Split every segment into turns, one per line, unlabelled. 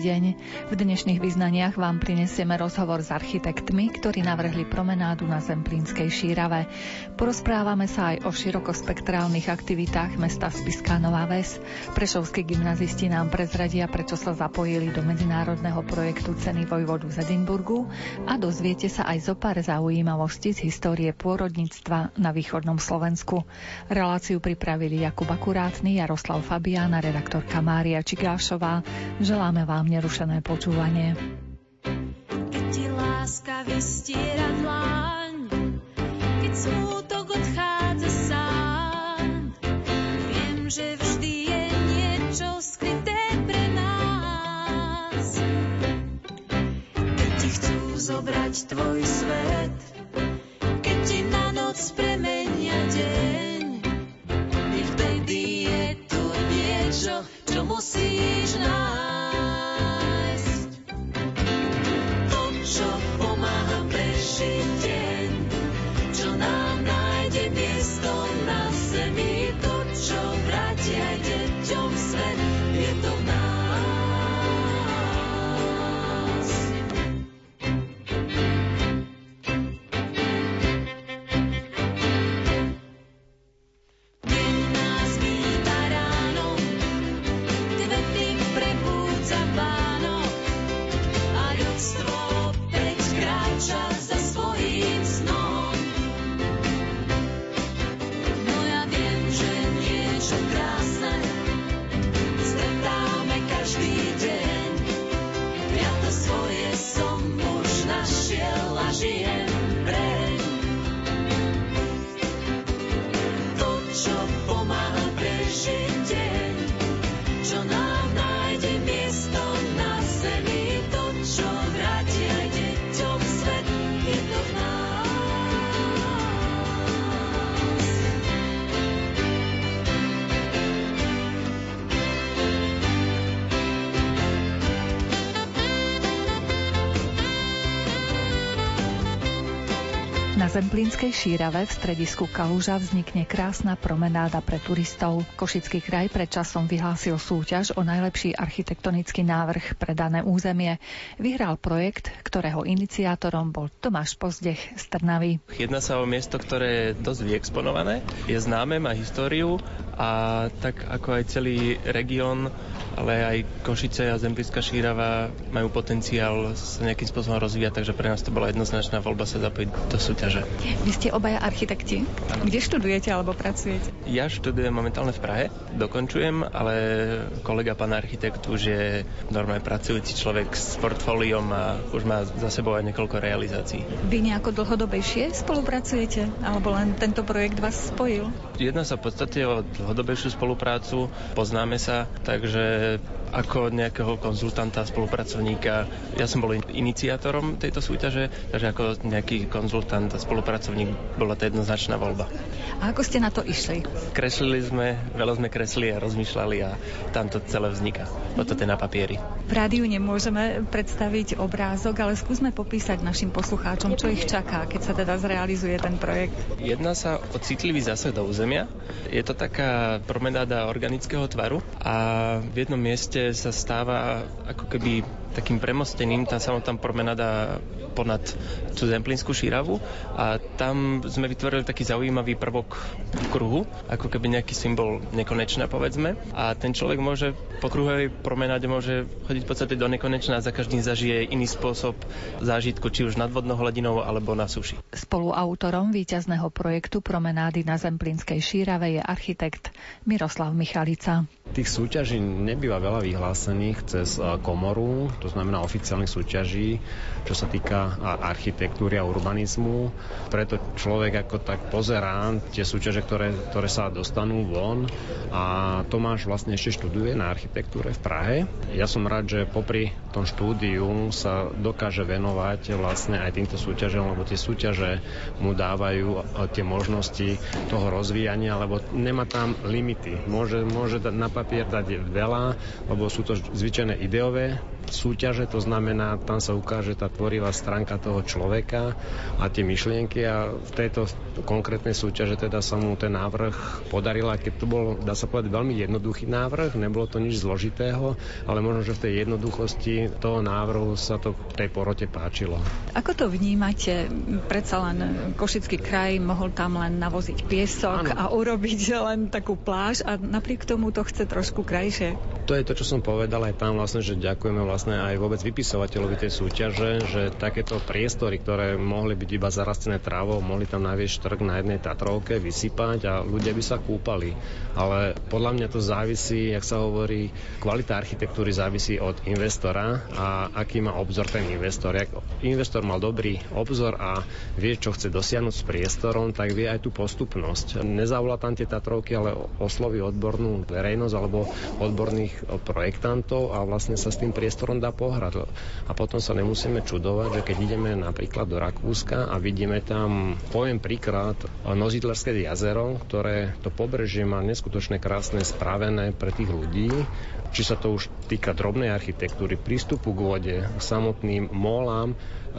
deň. V dnešných vyznaniach vám prinesieme rozhovor s architektmi, ktorí navrhli promenádu na Zemplínskej šírave. Porozprávame sa aj o širokospektrálnych aktivitách mesta Spiská Nová Ves. Prešovskí gymnazisti nám prezradia, prečo sa zapojili do medzinárodného projektu Ceny vojvodu z Edinburgu a dozviete sa aj zo pár zaujímavostí z histórie pôrodníctva na východnom Slovensku. Reláciu pripravili Jakub Akurátny, Jaroslav Fabián a redaktorka Mária Čigášová. Želáme vám nerušené počúvanie.
Keď ti láska vystiera dláň, keď smútok odchádza sám, viem, že vždy je niečo skryté pre nás. Keď ti chcú zobrať tvoj svet, keď ti na noc premenia deň, baby je tu niečo, čo musíš nájsť.
Zemplínskej šírave v stredisku Kaluža vznikne krásna promenáda pre turistov. Košický kraj pred časom vyhlásil súťaž o najlepší architektonický návrh pre dané územie. Vyhral projekt, ktorého iniciátorom bol Tomáš Pozdech z Trnavy.
Jedná sa o miesto, ktoré je dosť vyexponované, je známe, má históriu a tak ako aj celý región, ale aj Košice a Zemplínska šírava majú potenciál sa nejakým spôsobom rozvíjať, takže pre nás to bola jednoznačná voľba sa zapojiť do súťaže.
Vy ste obaja architekti. Kde študujete alebo pracujete?
Ja študujem momentálne v Prahe, dokončujem, ale kolega pán architekt už je normálne pracujúci človek s portfóliom a už má za sebou aj niekoľko realizácií.
Vy nejako dlhodobejšie spolupracujete? Alebo len tento projekt vás spojil?
Jedná sa v podstate o dlhodobejšiu spoluprácu, poznáme sa, takže ako nejakého konzultanta, spolupracovníka. Ja som bol iniciátorom tejto súťaže, takže ako nejaký konzultant a spolupracovník bola to jednoznačná voľba.
A ako ste na to išli?
Kreslili sme, veľa sme kreslili a rozmýšľali a tam to celé vzniká. O to je na papieri.
V rádiu nemôžeme predstaviť obrázok, ale skúsme popísať našim poslucháčom, čo ich čaká, keď sa teda zrealizuje ten projekt.
Jedná sa o citlivý zásah do územia. Je to taká promenáda organického tvaru a v jednom mieste sa stáva ako keby takým premostením tá samotná promenada ponad tú Zemplínsku šíravu a tam sme vytvorili taký zaujímavý prvok kruhu, ako keby nejaký symbol nekonečná, povedzme. A ten človek môže po kruhovej promenáde môže chodiť v podstate do nekonečná a za každým zažije iný spôsob zážitku, či už nad vodnou hladinou alebo na suši.
Spoluautorom víťazného projektu promenády na Zemplínskej šírave je architekt Miroslav Michalica.
Tých súťaží nebýva veľa vyhlásených cez e, komoru, to znamená oficiálnych súťaží, čo sa týka architektúry a urbanizmu. Preto človek ako tak pozerá tie súťaže, ktoré, ktoré sa dostanú von a Tomáš vlastne ešte študuje na architektúre v Prahe. Ja som rád, že popri tom štúdiu sa dokáže venovať vlastne aj týmto súťažom, lebo tie súťaže mu dávajú e, tie možnosti toho rozvíjania, lebo nemá tam limity. Môže, môže napríklad papier dať veľa, lebo sú to zvyčajné ideové súťaže, to znamená, tam sa ukáže tá tvorivá stránka toho človeka a tie myšlienky a v tejto konkrétnej súťaže teda sa mu ten návrh podarila, keď to bol, dá sa povedať, veľmi jednoduchý návrh, nebolo to nič zložitého, ale možno, že v tej jednoduchosti toho návrhu sa to tej porote páčilo.
Ako to vnímate? Predsa len Košický kraj mohol tam len navoziť piesok ano. a urobiť len takú pláž a napriek tomu to chce trošku krajšie.
To je to, čo som povedal aj tam vlastne, že ďakujeme vlastne aj vôbec vypisovateľovi tej súťaže, že takéto priestory, ktoré mohli byť iba zarastené trávou, mohli tam naviesť trh na jednej Tatrovke, vysypať a ľudia by sa kúpali. Ale podľa mňa to závisí, jak sa hovorí, kvalita architektúry závisí od investora a aký má obzor ten investor. Ak investor mal dobrý obzor a vie, čo chce dosiahnuť s priestorom, tak vie aj tú postupnosť. Nezavolá tam tie Tatrovky, ale osloví odbornú verejnosť alebo odborných projektantov a vlastne sa s tým priestorom dá pohrať. A potom sa nemusíme čudovať, že keď ideme napríklad do Rakúska a vidíme tam, poviem príklad, Nozidlerské jazero, ktoré to pobrežie má neskutočne krásne spravené pre tých ľudí, či sa to už týka drobnej architektúry, prístupu k vode, samotným molám,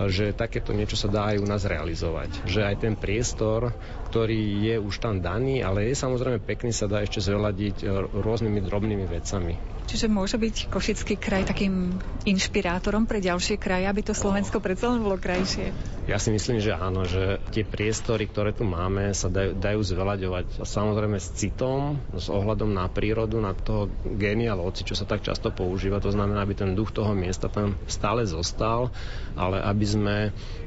že takéto niečo sa dá aj u nás realizovať. Že aj ten priestor, ktorý je už tam daný, ale je samozrejme pekný, sa dá ešte zveladiť rôznymi drobnými vecami.
Čiže môže byť Košický kraj takým inšpirátorom pre ďalšie kraje, aby to Slovensko predsa len bolo krajšie?
Ja si myslím, že áno, že tie priestory, ktoré tu máme, sa dajú, dajú zvelaďovať. Samozrejme s citom, s ohľadom na prírodu, na toho genia loci, čo sa tak často používa. To znamená, aby ten duch toho miesta tam stále zostal, ale aby sme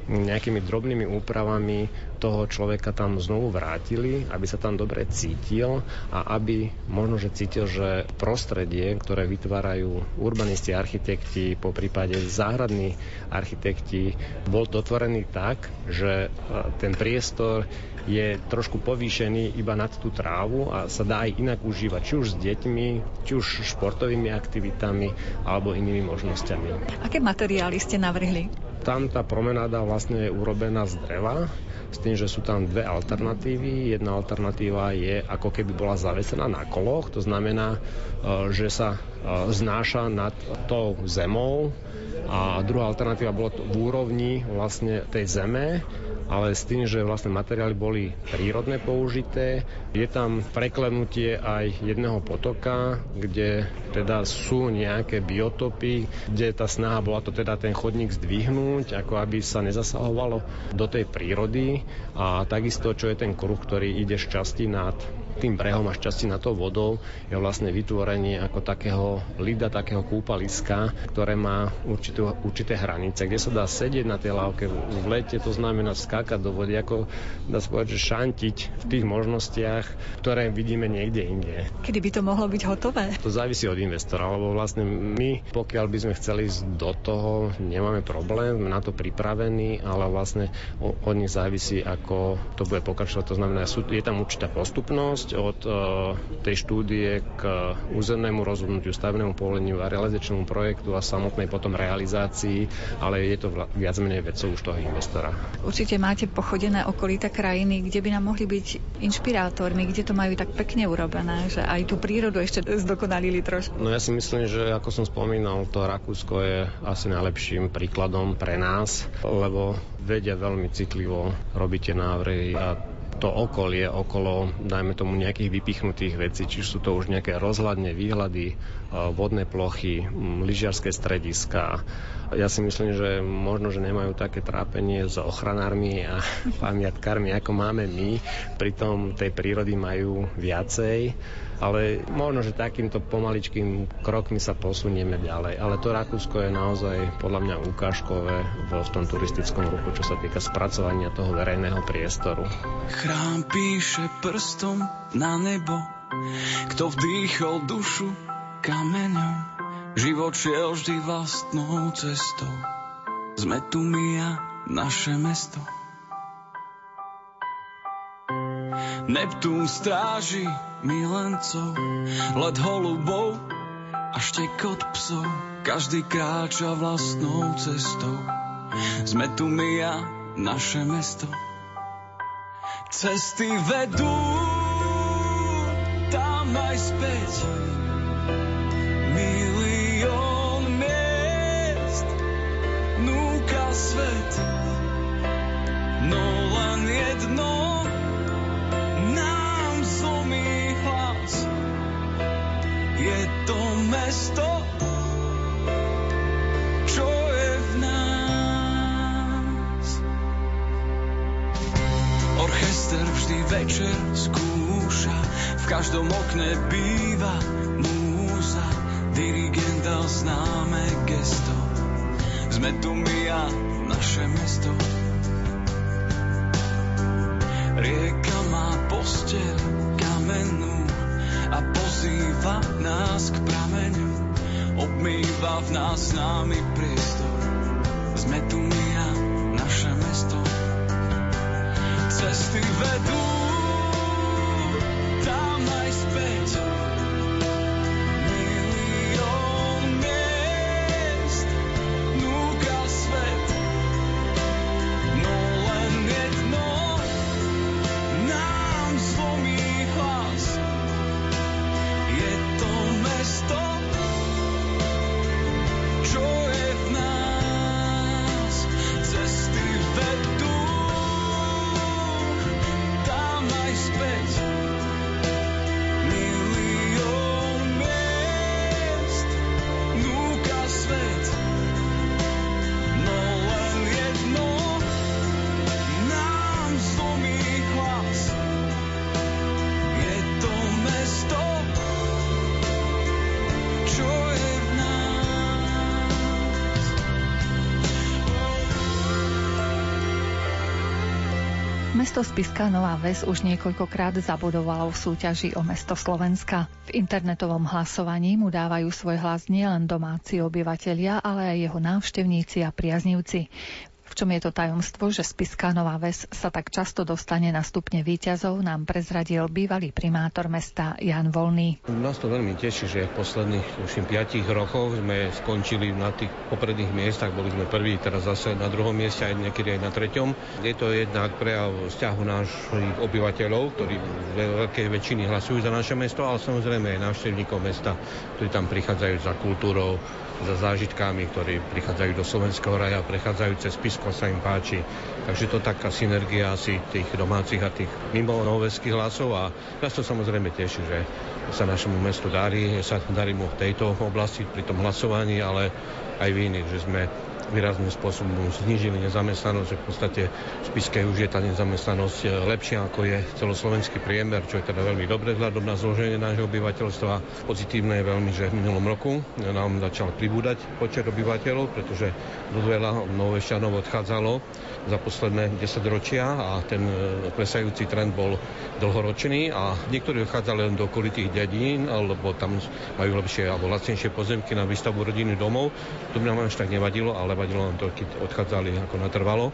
nejakými drobnými úpravami toho človeka tam znovu vrátili, aby sa tam dobre cítil a aby možno, že cítil, že prostredie, ktoré vytvárajú urbanisti, architekti, po prípade záhradní architekti, bol dotvorený tak, že e, ten priestor je trošku povýšený iba nad tú trávu a sa dá aj inak užívať, či už s deťmi, či už športovými aktivitami alebo inými možnosťami.
Aké materiály ste navrhli?
Tam tá promenáda vlastne je urobená z dreva, s tým, že sú tam dve alternatívy. Jedna alternatíva je, ako keby bola zavesená na koloch, to znamená, e, že sa e, znáša nad tou zemou a druhá alternatíva bola v úrovni vlastne tej zeme ale s tým, že vlastne materiály boli prírodné použité. Je tam preklenutie aj jedného potoka, kde teda sú nejaké biotopy, kde tá snaha bola to teda ten chodník zdvihnúť, ako aby sa nezasahovalo do tej prírody a takisto, čo je ten kruh, ktorý ide z časti nad tým brehom a šťastí na to vodou je vlastne vytvorenie ako takého lida, takého kúpaliska, ktoré má určitú, určité hranice, kde sa dá sedieť na tej lávke v lete, to znamená skákať do vody, ako dá sa povedať, že šantiť v tých možnostiach, ktoré vidíme niekde inde.
Kedy by to mohlo byť hotové?
To závisí od investora, lebo vlastne my, pokiaľ by sme chceli ísť do toho, nemáme problém, na to pripravení, ale vlastne od nich závisí, ako to bude pokračovať. To znamená, je tam určitá postupnosť, prejsť od uh, tej štúdie k územnému rozhodnutiu, stavebnému povoleniu a realizačnému projektu a samotnej potom realizácii, ale je to viac menej vecou už toho investora.
Určite máte pochodené okolité krajiny, kde by nám mohli byť inšpirátormi, kde to majú tak pekne urobené, že aj tú prírodu ešte zdokonalili trošku.
No ja si myslím, že ako som spomínal, to Rakúsko je asi najlepším príkladom pre nás, lebo vedia veľmi citlivo robiť tie návrhy a to okolie okolo, dajme tomu nejakých vypichnutých vecí, či sú to už nejaké rozhľadne, výhľady, vodné plochy, lyžiarské strediska. Ja si myslím, že možno, že nemajú také trápenie s ochranármi a pamiatkármi, ako máme my. Pritom tej prírody majú viacej ale možno, že takýmto pomaličkým krokmi sa posunieme ďalej. Ale to Rakúsko je naozaj podľa mňa ukážkové vo v tom turistickom ruchu, čo sa týka spracovania toho verejného priestoru.
Chrám píše prstom na nebo, kto vdýchol dušu kameňom, život šiel vždy vlastnou cestou. Sme tu my a naše mesto. Neptún stráži milencov, let holubov a štekot psov. Každý kráča vlastnou cestou. Sme tu my a naše mesto. Cesty vedú tam aj späť. Večer skúša, v každom okne býva múza, dirigent dal známe gesto. Sme tu my a naše mesto. Rieka má posteľ kamennú a pozýva nás k prameňu. Obmýva v nás námi priestor. Sme tu my a naše mesto. Cesty vedú Mesto
Spiská Nová Ves už niekoľkokrát zabudovalo v súťaži o mesto Slovenska. V internetovom hlasovaní mu dávajú svoj hlas nielen domáci obyvatelia, ale aj jeho návštevníci a priaznivci. Čom je to tajomstvo, že Spiská Nová Ves sa tak často dostane na stupne výťazov, nám prezradil bývalý primátor mesta Jan Volný.
Nás to veľmi teší, že v posledných už 5 rokoch sme skončili na tých popredných miestach. Boli sme prví, teraz zase na druhom mieste, aj niekedy aj na treťom. Je to jednak prejav vzťahu našich obyvateľov, ktorí v veľkej väčšiny hlasujú za naše mesto, ale samozrejme aj návštevníkov mesta, ktorí tam prichádzajú za kultúrou, za zážitkami, ktorí prichádzajú do Slovenského raja, prechádzajú cez Spisko, sa im páči. Takže to taká synergia asi tých domácich a tých mimo noveských hlasov a nás to samozrejme teší, že sa našemu mestu darí, sa darí mu v tejto oblasti pri tom hlasovaní, ale aj v iných, že sme výrazným spôsobom znížili nezamestnanosť, že v podstate v Spiske už je tá nezamestnanosť e, lepšia ako je celoslovenský priemer, čo je teda veľmi dobré vzhľadom na zloženie nášho obyvateľstva. Pozitívne je veľmi, že v minulom roku nám začal pribúdať počet obyvateľov, pretože dosť veľa novešťanov odchádzalo za posledné 10 ročia a ten e, klesajúci trend bol dlhoročný a niektorí odchádzali len do okolitých dedín, alebo tam majú lepšie alebo lacnejšie pozemky na výstavbu rodiny domov. To by nám až tak nevadilo, ale vadilo nám to, keď odchádzali ako natrvalo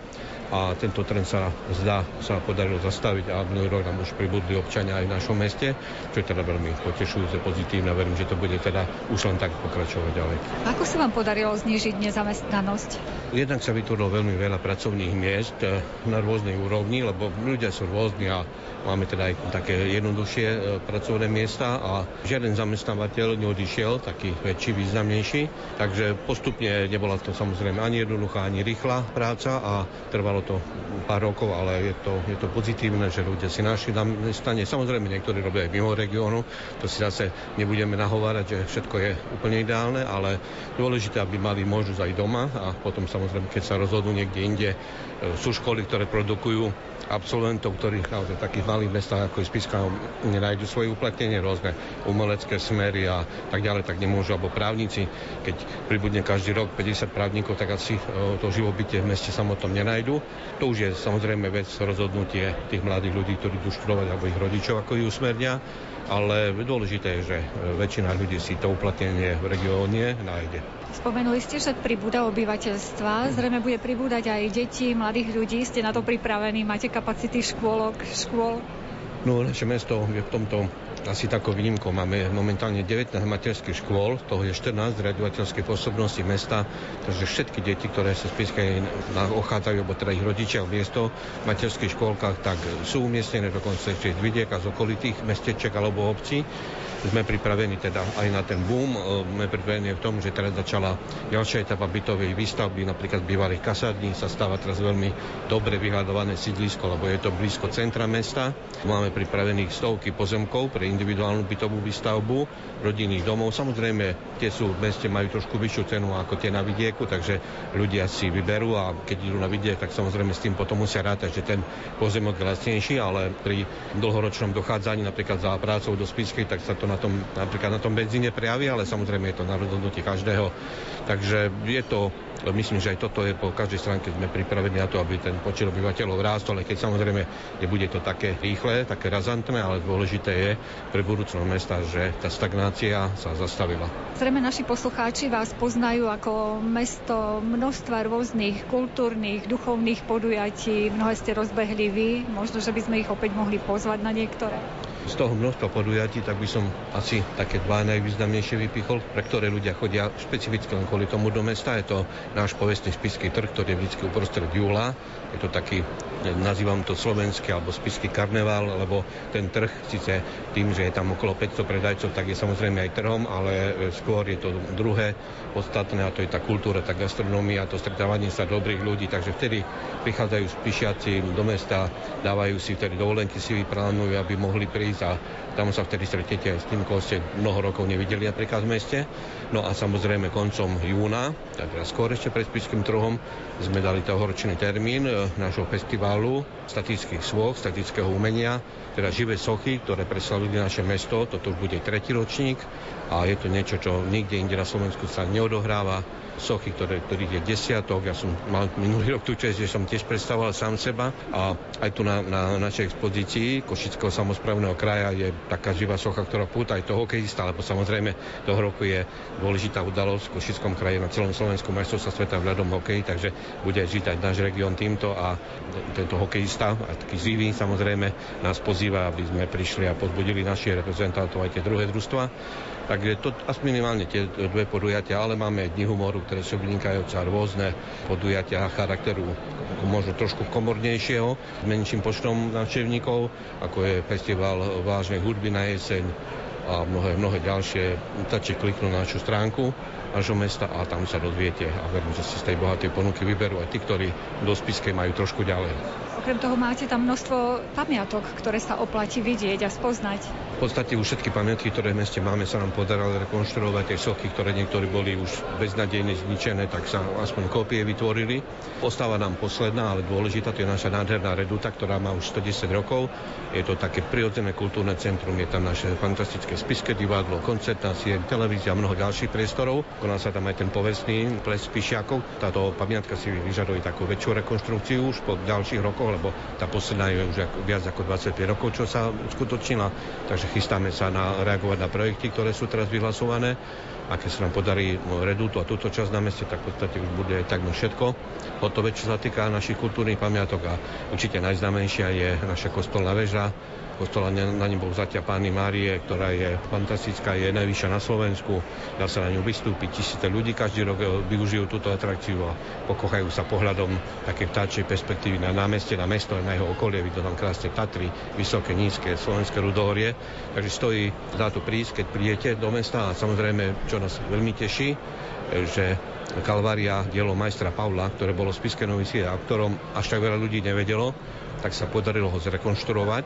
a tento trend sa zdá, sa podarilo zastaviť a minulý rok nám už pribudli občania aj v našom meste, čo je teda veľmi potešujúce, pozitívne verím, že to bude teda už len tak pokračovať ďalej.
Ako sa vám podarilo znížiť nezamestnanosť?
Jednak sa vytvorilo veľmi veľa pracovných miest eh, na rôznej úrovni, lebo ľudia sú rôzni a máme teda aj také jednoduchšie eh, pracovné miesta a žiaden zamestnávateľ neodišiel, taký väčší, významnejší, takže postupne nebola to samozrejme ani jednoduchá, ani rýchla práca a trvalo to pár rokov, ale je to, je to pozitívne, že ľudia si našli zamestnanie. Samozrejme, niektorí robia aj mimo regiónu, to si zase nebudeme nahovárať, že všetko je úplne ideálne, ale dôležité, aby mali možnosť aj doma a potom samozrejme, keď sa rozhodnú niekde inde, e, sú školy, ktoré produkujú absolventov, ktorí naozaj v takých malých mestách ako je Spiska nenájdu svoje uplatnenie, rôzne umelecké smery a tak ďalej, tak nemôžu, alebo právnici, keď pribudne každý rok 50 právnikov, tak asi e, to živobytie v meste samotnom nenajdu. To už je samozrejme vec rozhodnutie tých mladých ľudí, ktorí idú študovať, alebo ich rodičov, ako ich usmernia, ale dôležité je, že e, väčšina ľudí si to uplatnenie v regióne nájde.
Spomenuli ste, že pribúda obyvateľstva, zrejme bude pribúdať aj deti, mladých ľudí. Ste na to pripravení? Máte kapacity škôlok, škôl?
No, naše mesto je v tomto asi takou výnimkou. Máme momentálne 19 materských škôl, toho je 14 zriadovateľskej pôsobnosti mesta, takže všetky deti, ktoré sa Spiskej ochádzajú, alebo teda ich rodičia v miesto v materských škôlkach, tak sú umiestnené dokonca ešte z vidieka, z okolitých mesteček alebo obcí sme pripravení teda aj na ten boom. E, sme pripravení v tom, že teraz začala ďalšia etapa bytovej výstavby, napríklad bývalých kasární sa stáva teraz veľmi dobre vyhľadované sídlisko, lebo je to blízko centra mesta. Máme pripravených stovky pozemkov pre individuálnu bytovú výstavbu rodinných domov. Samozrejme, tie sú v meste, majú trošku vyššiu cenu ako tie na vidieku, takže ľudia si vyberú a keď idú na vidiek, tak samozrejme s tým potom musia rátať, že ten pozemok je lacnejší, ale pri dlhoročnom dochádzaní napríklad za prácou do Spiskej, tak sa to na tom, napríklad na tom benzíne prejaví, ale samozrejme je to na rozhodnutie každého. Takže je to Myslím, že aj toto je po každej stránke sme pripravení na to, aby ten počet obyvateľov rástol, ale keď samozrejme nebude to také rýchle, také razantné, ale dôležité je pre budúcnosť mesta, že tá stagnácia sa zastavila.
Zrejme naši poslucháči vás poznajú ako mesto množstva rôznych kultúrnych, duchovných podujatí. Mnohé ste rozbehli vy, možno, že by sme ich opäť mohli pozvať na niektoré
z toho množstva podujatí, tak by som asi také dva najvýznamnejšie vypichol, pre ktoré ľudia chodia špecificky len kvôli tomu do mesta. Je to náš povestný spisky trh, ktorý je vždy uprostred júla. Je to taký, nazývam to slovenský alebo spisky karneval, lebo ten trh síce tým, že je tam okolo 500 predajcov, tak je samozrejme aj trhom, ale skôr je to druhé podstatné a to je tá kultúra, tá gastronómia, to stretávanie sa dobrých ľudí. Takže vtedy prichádzajú spišiaci do mesta, dávajú si vtedy dovolenky, si vyplánujú, aby mohli prísť ísť a tam sa vtedy stretnete s tým, koho ste mnoho rokov nevideli napríklad v meste. No a samozrejme koncom júna, teda skôr ešte pred Spiským trhom, sme dali tohoročný termín e, nášho festiválu statických svoch, statického umenia, teda živé sochy, ktoré preslavili naše mesto. Toto už bude tretí ročník a je to niečo, čo nikde inde na Slovensku sa neodohráva sochy, ktoré, ktorých je desiatok. Ja som mal minulý rok tú čest, že som tiež predstavoval sám seba a aj tu na, na našej expozícii Košického samozprávneho kraja je taká živá socha, ktorá púta aj toho hokejista, lebo samozrejme toho roku je dôležitá udalosť v Košickom kraji na celom Slovensku majstrovstva sveta v ľadom hokeji, takže bude žiť aj náš región týmto a tento hokejista, a taký živý samozrejme, nás pozýva, aby sme prišli a pozbudili našich reprezentantov aj tie druhé družstva. Takže to asi minimálne tie dve podujatia, ale máme aj dni humoru, ktoré sú vynikajúce a rôzne podujatia charakteru možno trošku komornejšieho, s menším počtom návštevníkov, ako je festival vážnej hudby na jeseň a mnohé, mnohé ďalšie. Stačí kliknúť na našu stránku nášho mesta a tam sa dozviete a verím, že si z tej bohatej ponuky vyberú aj tí, ktorí do spiske majú trošku ďalej.
Okrem toho máte tam množstvo pamiatok, ktoré sa oplatí vidieť a spoznať.
Podstate už všetky pamiatky, ktoré v meste máme, sa nám podarilo rekonštruovať. Tie sochy, ktoré niektorí boli už beznadejne zničené, tak sa aspoň kópie vytvorili. Ostáva nám posledná, ale dôležitá, to je naša nádherná reduta, ktorá má už 110 rokov. Je to také prirodzené kultúrne centrum, je tam naše fantastické spiske divadlo, koncertná sieť, televízia a mnoho ďalších priestorov. Koná sa tam aj ten povestný ples Spišiakov. Táto pamiatka si vyžaduje takú väčšiu rekonštrukciu už po ďalších rokoch, lebo tá posledná je už viac ako 25 rokov, čo sa uskutočnila. Takže chystáme sa na reagovať na projekty, ktoré sú teraz vyhlasované. A keď sa nám podarí redútu a túto časť na meste, tak v podstate už bude takmer všetko hotové, čo sa týka našich kultúrnych pamiatok. A určite najznámejšia je naša kostolná väža, kostola na ňu bol zatia Pány Márie, ktorá je fantastická, je najvyššia na Slovensku. Dá sa na ňu vystúpiť. Tisíce ľudí každý rok eh, využijú túto atrakciu a pokochajú sa pohľadom také vtáčej perspektívy na námestie, na mesto a na jeho okolie. Vidno tam krásne Tatry, vysoké, nízke, slovenské rudohorie. Takže stojí za to prísť, keď prídete do mesta a samozrejme, čo nás veľmi teší, eh, že Kalvária, dielo majstra Pavla, ktoré bolo z Piskenovici a ktorom až tak veľa ľudí nevedelo, tak sa podarilo ho zrekonštruovať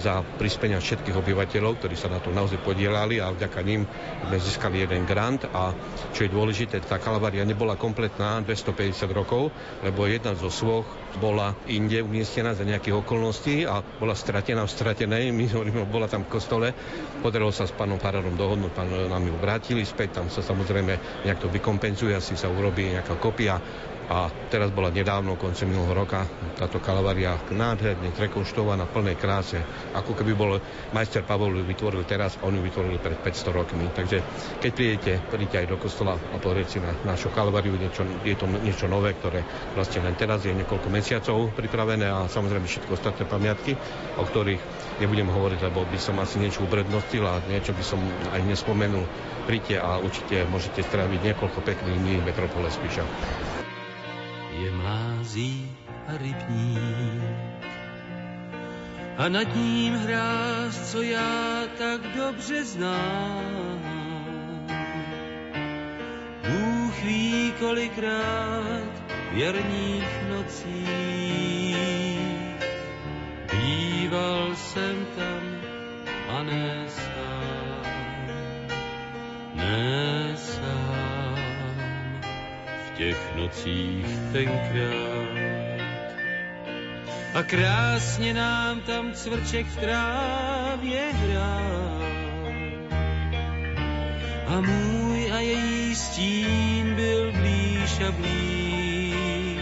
za prispenia všetkých obyvateľov, ktorí sa na to naozaj podielali a vďaka ním sme získali jeden grant. A čo je dôležité, tá kalvária nebola kompletná 250 rokov, lebo jedna zo svoch bola inde umiestnená za nejakých okolností a bola stratená v stratenej, my hovoríme, bola tam v kostole, podarilo sa s pánom Farárom dohodnúť, pán nám ju vrátili späť, tam sa samozrejme nejak to vykompenzuje, asi sa urobí nejaká kopia A teraz bola nedávno, koncem minulého roka, táto kalvária nádherne zrekonštruovaná plnej kráse, ako keby bol majster Pavol vytvoril teraz a on ju vytvoril pred 500 rokmi. Takže keď prídete, príďte aj do kostola a pozrieť si na našu kalváriu, niečo, je to niečo nové, ktoré vlastne len teraz je niekoľko mesiacov pripravené a samozrejme všetko ostatné pamiatky, o ktorých nebudem hovoriť, lebo by som asi niečo uprednostil a niečo by som aj nespomenul. Príďte a určite môžete stráviť niekoľko pekných dní v metropole Spiša.
Je mlází a rybník. A nad ním hráz, co já tak dobře znám. Bůh ví kolikrát věrných nocí býval jsem tam a ne sám, v těch nocích tenkrát. A krásně nám tam cvrček v trávě hrál. A můj a její stín byl blíž a blíž.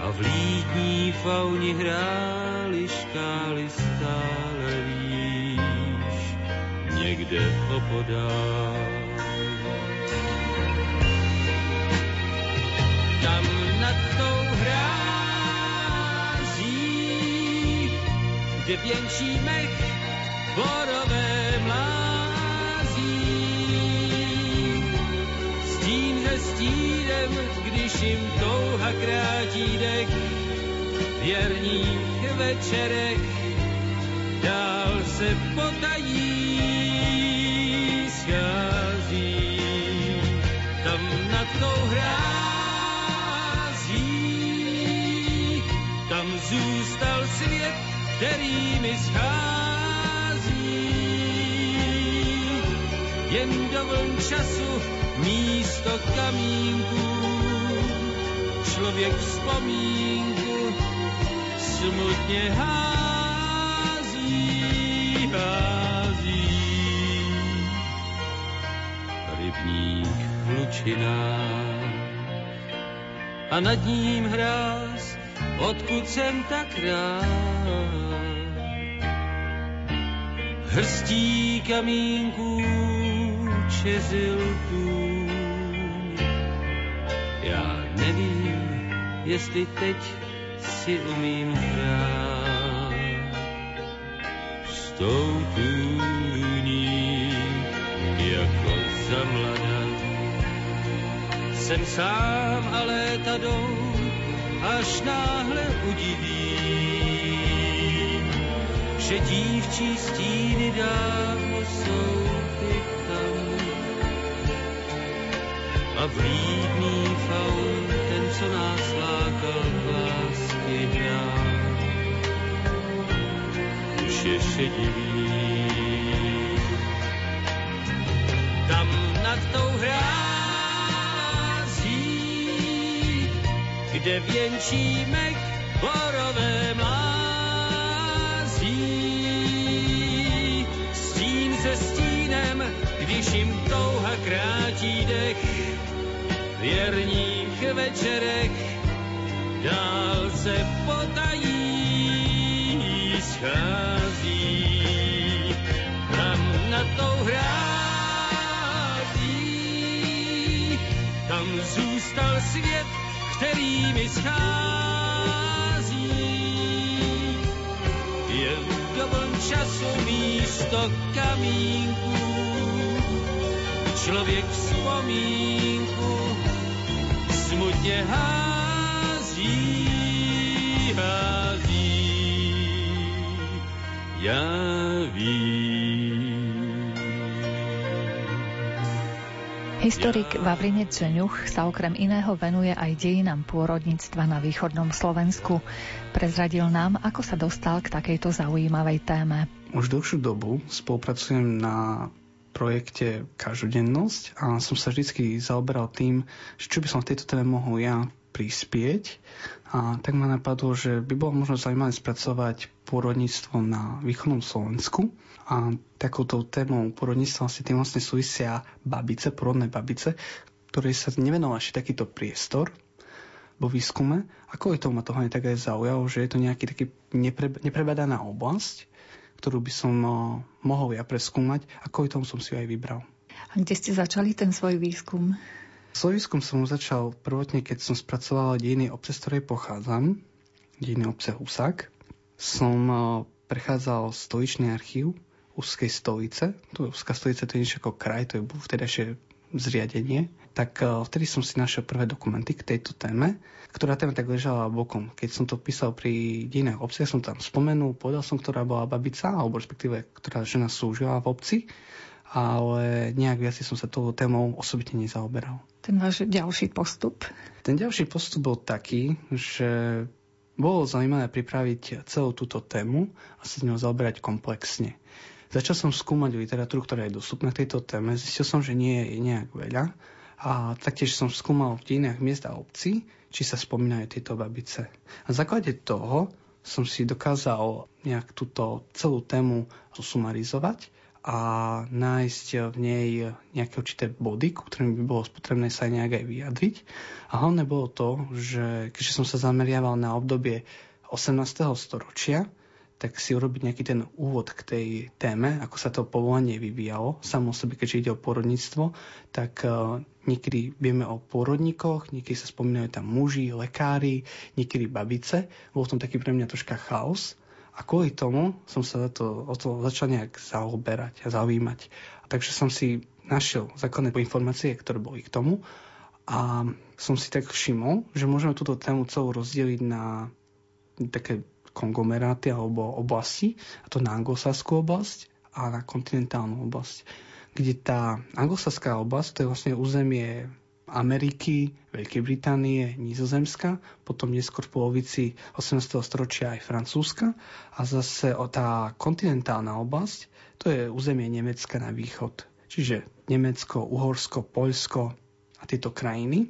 A v lítní fauni hráli škály stále výš, někde opodál. Věnčí mech borové mlází. Stín ze stínem, když jim touha krátí dech, věrních večerech dál se potají schází. Tam nad tou hrází, tam zůstal svět, který mi schází. Jen do vln času místo kamínku, člověk vzpomínku smutně hází, hází. Rybník v lučinách a nad ním hráz, odkud jsem tak rád. Hrstí kamínků čezil tůň. Já nevím, jestli teď si umím hrát s tou tůní jako za mladá. Jsem sám a léta jdou, až náhle udivím, že dívčí stíny dávno jsou tam. A vlídný faun, ten, co nás lákal k lásky už je šedivý. Tam nad tou hrází, kde věnčí mek borové mlází. Jim touha krátí dech, v jarních večerech dál se potají, schází. Tam nad tou hrází, tam zůstal svět, který mi schází. Jen do času místo kamínku, člověk vzpomínku smutně hází, hází. Já vím.
Historik Vavrinec Čeňuch sa okrem iného venuje aj dejinám pôrodníctva na východnom Slovensku. Prezradil nám, ako sa dostal k takejto zaujímavej téme.
Už dlhšiu dobu spolupracujem na projekte Každodennosť a som sa vždy zaoberal tým, čo by som v tejto téme mohol ja prispieť. A tak ma napadlo, že by bolo možno zaujímavé spracovať pôrodníctvo na východnom Slovensku. A takouto témou pôrodníctva vlastne tým vlastne súvisia babice, porodné babice, ktorej sa nevenoval ešte takýto priestor vo výskume a kvôli tomu ma to hlavne tak aj zaujalo, že je to nejaký taký nepre, neprebadaná oblasť, ktorú by som uh, mohol ja preskúmať a kvôli tomu som si ju aj vybral.
A kde ste začali ten svoj výskum?
Svoj výskum som začal prvotne, keď som spracoval dejiny obce, z ktorej pochádzam, dejiny obce Husák. Som uh, prechádzal stoličný archív Úzkej stolice. Tu Úzka stolica to je niečo ako kraj, to je vtedajšie zriadenie tak uh, vtedy som si našiel prvé dokumenty k tejto téme, ktorá téma tak ležala bokom. Keď som to písal pri dejinách obce, som tam spomenul, povedal som, ktorá bola babica, alebo respektíve, ktorá žena slúžila v obci, ale nejak viac som sa tou témou osobitne nezaoberal.
Ten váš ďalší postup?
Ten ďalší postup bol taký, že bolo zaujímavé pripraviť celú túto tému a sa s ňou zaoberať komplexne. Začal som skúmať literatúru, ktorá je dostupná k tejto téme. Zistil som, že nie je nejak veľa a taktiež som skúmal v dejinách miest a obcí, či sa spomínajú tieto babice. Na základe toho som si dokázal nejak túto celú tému zosumarizovať a nájsť v nej nejaké určité body, ku ktorým by bolo potrebné sa aj nejak aj vyjadriť. A hlavne bolo to, že keďže som sa zameriaval na obdobie 18. storočia, tak si urobiť nejaký ten úvod k tej téme, ako sa to povolanie vyvíjalo, samo sebe, keďže ide o porodníctvo, tak uh, niekedy vieme o pôrodníkoch, niekedy sa spomínajú tam muži, lekári, niekedy babice. Bol v tom taký pre mňa troška chaos. A kvôli tomu som sa to, o to začal nejak zaoberať a zaujímať. Takže som si našiel základné informácie, ktoré boli k tomu a som si tak všimol, že môžeme túto tému celú rozdeliť na také konglomeráty alebo oblasti, a to na anglosaskú oblasť a na kontinentálnu oblasť. Kde tá anglosaská oblasť, to je vlastne územie Ameriky, Veľkej Británie, Nizozemska, potom neskôr v polovici 18. storočia aj Francúzska a zase o tá kontinentálna oblasť, to je územie Nemecka na východ. Čiže Nemecko, Uhorsko, Poľsko a tieto krajiny.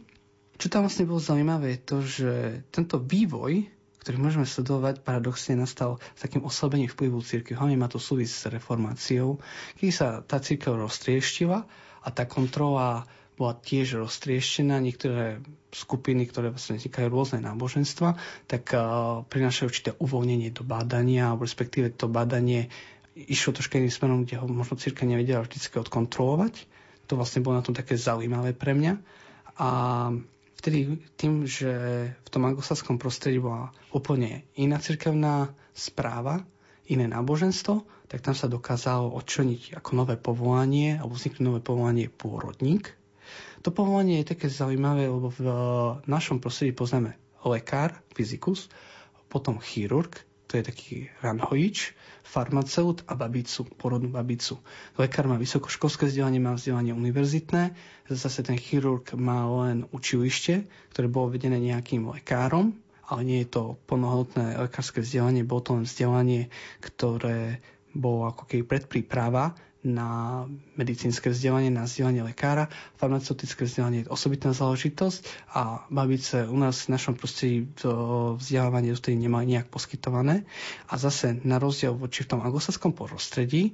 Čo tam vlastne bolo zaujímavé je to, že tento vývoj ktorý môžeme sledovať, paradoxne nastal s takým oslabením vplyvu církvy. Hlavne má to súvisť s reformáciou, keď sa tá církev roztrieštila a tá kontrola bola tiež roztrieštená. Niektoré skupiny, ktoré vlastne vznikajú rôzne náboženstva, tak uh, prinášajú určité uvoľnenie do bádania, alebo respektíve to bádanie išlo troška iným smerom, kde ho možno církev nevedela vždy odkontrolovať. To vlastne bolo na tom také zaujímavé pre mňa. A vtedy tým, že v tom anglosaskom prostredí bola úplne iná cirkevná správa, iné náboženstvo, tak tam sa dokázalo odčleniť ako nové povolanie, alebo vzniknúť nové povolanie pôrodník. To povolanie je také zaujímavé, lebo v našom prostredí poznáme lekár, fyzikus, potom chirurg, to je taký ranhojič, farmaceut a babicu, porodnú babicu. Lekár má vysokoškolské vzdelanie, má vzdelanie univerzitné, zase ten chirurg má len učivište, ktoré bolo vedené nejakým lekárom, ale nie je to plnohodnotné lekárske vzdelanie, bolo to len vzdelanie, ktoré bolo ako keby predpríprava na medicínske vzdelanie, na vzdelanie lekára. Farmaceutické vzdelanie je osobitná záležitosť a babice u nás v našom prostredí to vzdelávanie dostali nemali nejak poskytované. A zase na rozdiel voči v tom anglosaskom prostredí,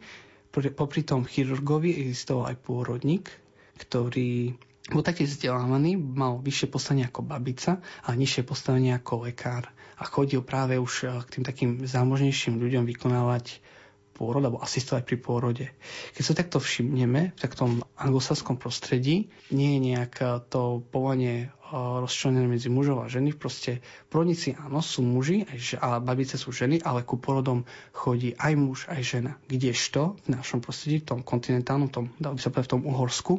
popri tom chirurgovi existoval aj pôrodník, ktorý bol taký vzdelávaný, mal vyššie postavenie ako babica a nižšie postavenie ako lekár. A chodil práve už k tým takým zámožnejším ľuďom vykonávať pôrod alebo asistovať pri pôrode. Keď sa takto všimneme v taktom anglosaskom prostredí, nie je nejak to povolanie rozčlenené medzi mužov a ženy. Proste porodníci áno, sú muži a babice sú ženy, ale ku porodom chodí aj muž, aj žena. Kdežto v našom prostredí, v tom kontinentálnom, tom, dal by sa povedať v tom Uhorsku,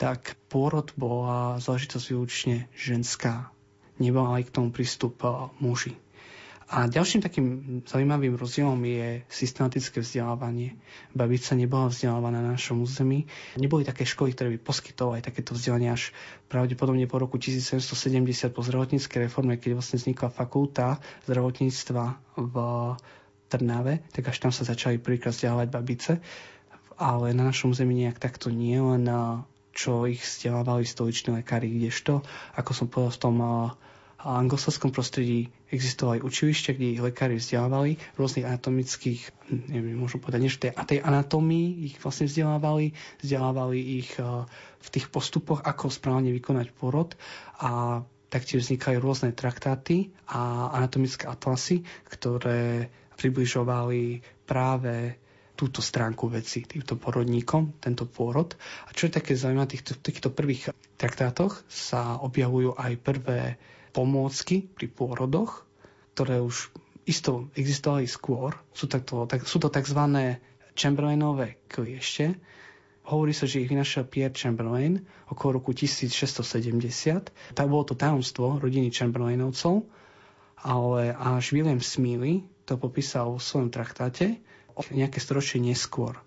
tak pôrod bola záležitosť výlučne ženská. Nebol aj k tomu prístup muži. A ďalším takým zaujímavým rozdielom je systematické vzdelávanie. Babica nebola vzdelávaná na našom území. Neboli také školy, ktoré by poskytovali takéto vzdelanie až pravdepodobne po roku 1770 po zdravotníckej reforme, keď vlastne vznikla fakulta zdravotníctva v Trnave, tak až tam sa začali prvýkrát vzdelávať babice. Ale na našom území nejak takto nie, len čo ich vzdelávali stoliční lekári, kdežto, ako som povedal v tom a anglosaskom prostredí existovali učilišťa, kde ich lekári vzdelávali v rôznych anatomických, neviem, môžem povedať, než tej, tej anatómii ich vlastne vzdelávali, vzdelávali ich eh, v tých postupoch, ako správne vykonať porod a taktiež vznikali rôzne traktáty a anatomické atlasy, ktoré približovali práve túto stránku veci týmto porodníkom, tento pôrod. A čo je také zaujímavé, v týchto, týchto prvých traktátoch sa objavujú aj prvé pomôcky pri pôrodoch, ktoré už isto existovali skôr. Sú, takto, tak, sú to tzv. Chamberlainové kliešte. Hovorí sa, že ich vynašiel Pierre Chamberlain okolo roku 1670. Tak bolo to tajomstvo rodiny Chamberlainovcov, ale až William Smiley to popísal v svojom traktáte nejaké storočie neskôr.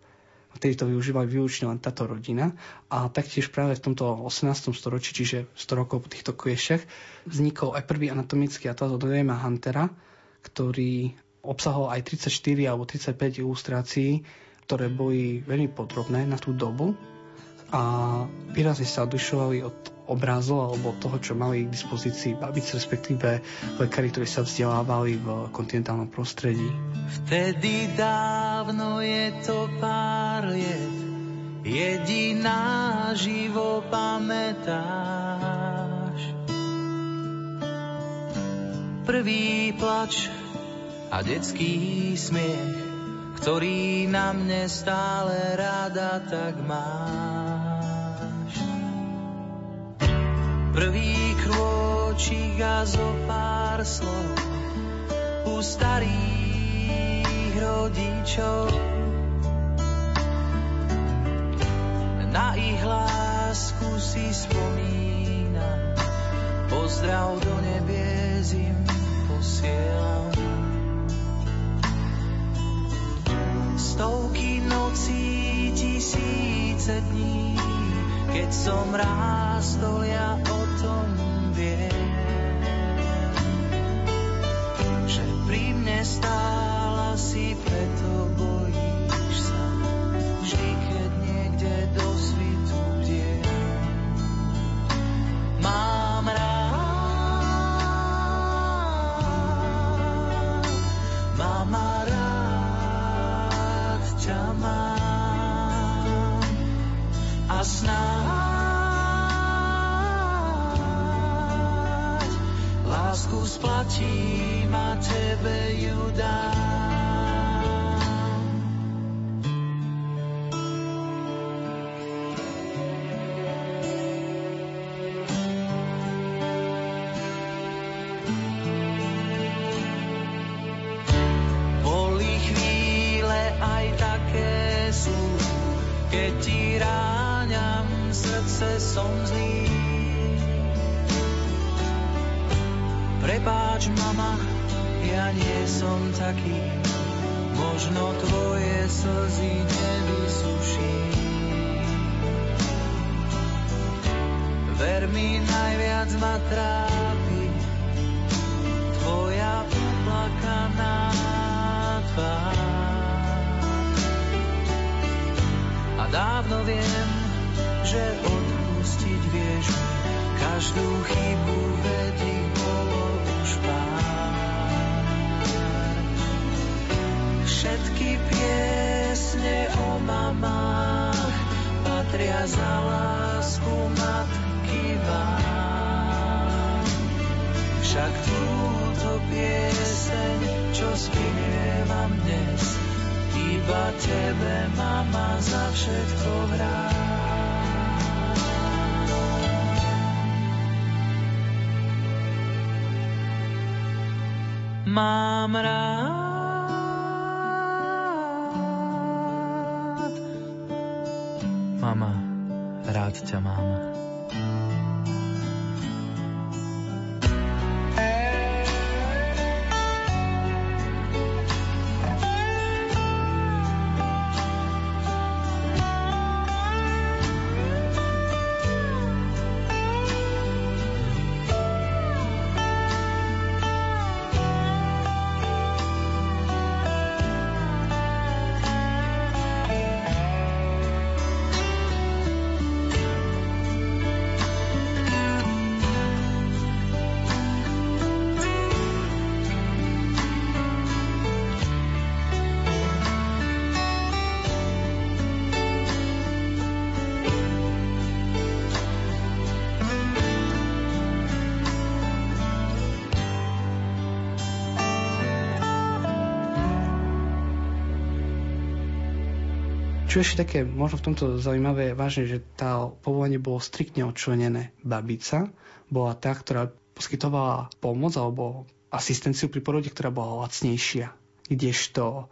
Vtedy to využívali výlučne len táto rodina a taktiež práve v tomto 18. storočí, čiže 100 rokov po týchto kliešťach, vznikol aj prvý anatomický atlas od Williama Huntera, ktorý obsahol aj 34 alebo 35 ilustrácií, ktoré boli veľmi podrobné na tú dobu a výrazne sa odlišovali od obrazov alebo toho, čo mali k dispozícii babic, respektíve lekári, ktorí sa vzdelávali v kontinentálnom prostredí.
Vtedy dávno je to pár liet, jediná živo pamätáš. Prvý plač a detský smiech, ktorý na mne stále rada tak máš. Prvý krôčik a zo pár slov u starých rodičov. Na ich lásku si spomínam, pozdrav do nebies im posielam. Stovky nocí, tisíce dní, keď som rástol, ja o tom viem, že pri mne stála si, preto bojíš sa, vždy keď niekde do svitu bdiem. Mám lásku splatím taký, možno tvoje slzy nevysuší. Ver mi, najviac ma trápi tvoja uplakaná tvár. A dávno viem, že odpustiť vieš každú chybu, veď mamách patria za lásku matky vám. Však túto pieseň, čo spievam dnes, iba tebe, mama, za všetko hrá. Mám rád.
Čo ešte také možno v tomto zaujímavé je vážne, že tá povolanie bolo striktne odčlenené. Babica bola tá, ktorá poskytovala pomoc alebo asistenciu pri porode, ktorá bola lacnejšia. Kdežto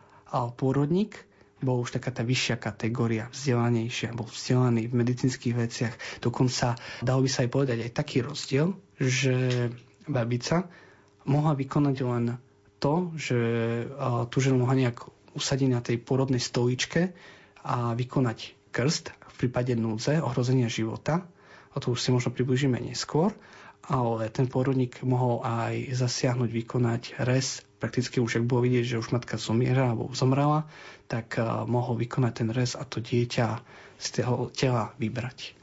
pôrodník bol už taká tá vyššia kategória, vzdelanejšia, bol vzdelaný v medicínskych veciach. Dokonca dalo by sa aj povedať aj taký rozdiel, že babica mohla vykonať len to, že tú ženu mohla nejak usadiť na tej porodnej stoličke a vykonať krst v prípade núdze, ohrozenia života. O to už si možno približíme neskôr. Ale ten pôrodník mohol aj zasiahnuť, vykonať res. Prakticky už, ak bolo vidieť, že už matka zomiera alebo zomrela, tak mohol vykonať ten res a to dieťa z toho tela vybrať.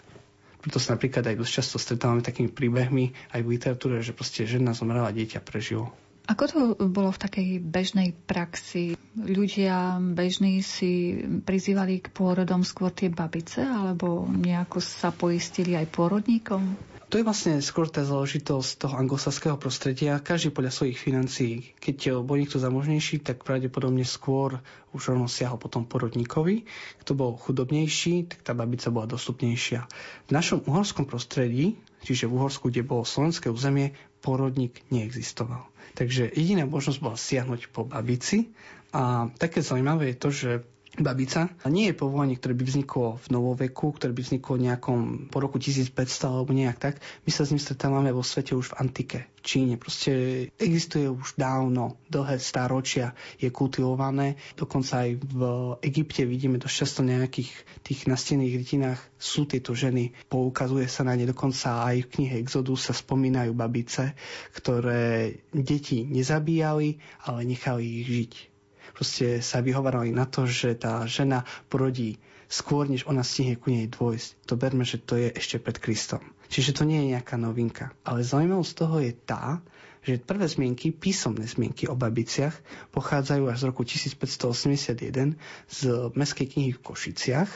Preto sa napríklad aj dosť často stretávame takými príbehmi aj v literatúre, že proste žena zomrela, dieťa prežilo.
Ako to bolo v takej bežnej praxi? Ľudia bežní si prizývali k pôrodom skôr tie babice, alebo nejako sa poistili aj pôrodníkom?
To je vlastne skôr tá záležitosť toho anglosaského prostredia. Každý podľa svojich financií. Keď bol niekto zamožnejší, tak pravdepodobne skôr už rovno siahol potom porodníkovi. Kto bol chudobnejší, tak tá babica bola dostupnejšia. V našom uhorskom prostredí, čiže v Uhorsku, kde bolo slovenské územie, porodník neexistoval. Takže jediná možnosť bola siahnuť po babici a také zaujímavé je to, že babica nie je povolanie, ktoré by vzniklo v novoveku, ktoré by vzniklo nejakom po roku 1500 alebo nejak tak. My sa s ním stretávame vo svete už v antike, v Číne. Proste existuje už dávno, dlhé stáročia, je kultivované. Dokonca aj v Egypte vidíme dosť často nejakých tých nastených rytinách sú tieto ženy. Poukazuje sa na ne dokonca aj v knihe Exodus sa spomínajú babice, ktoré deti nezabíjali, ale nechali ich žiť proste sa vyhovárali na to, že tá žena porodí skôr, než ona stihne ku nej dôjsť. To berme, že to je ešte pred Kristom. Čiže to nie je nejaká novinka. Ale zaujímavosť toho je tá, že prvé zmienky, písomné zmienky o babiciach pochádzajú až z roku 1581 z meskej knihy v Košiciach,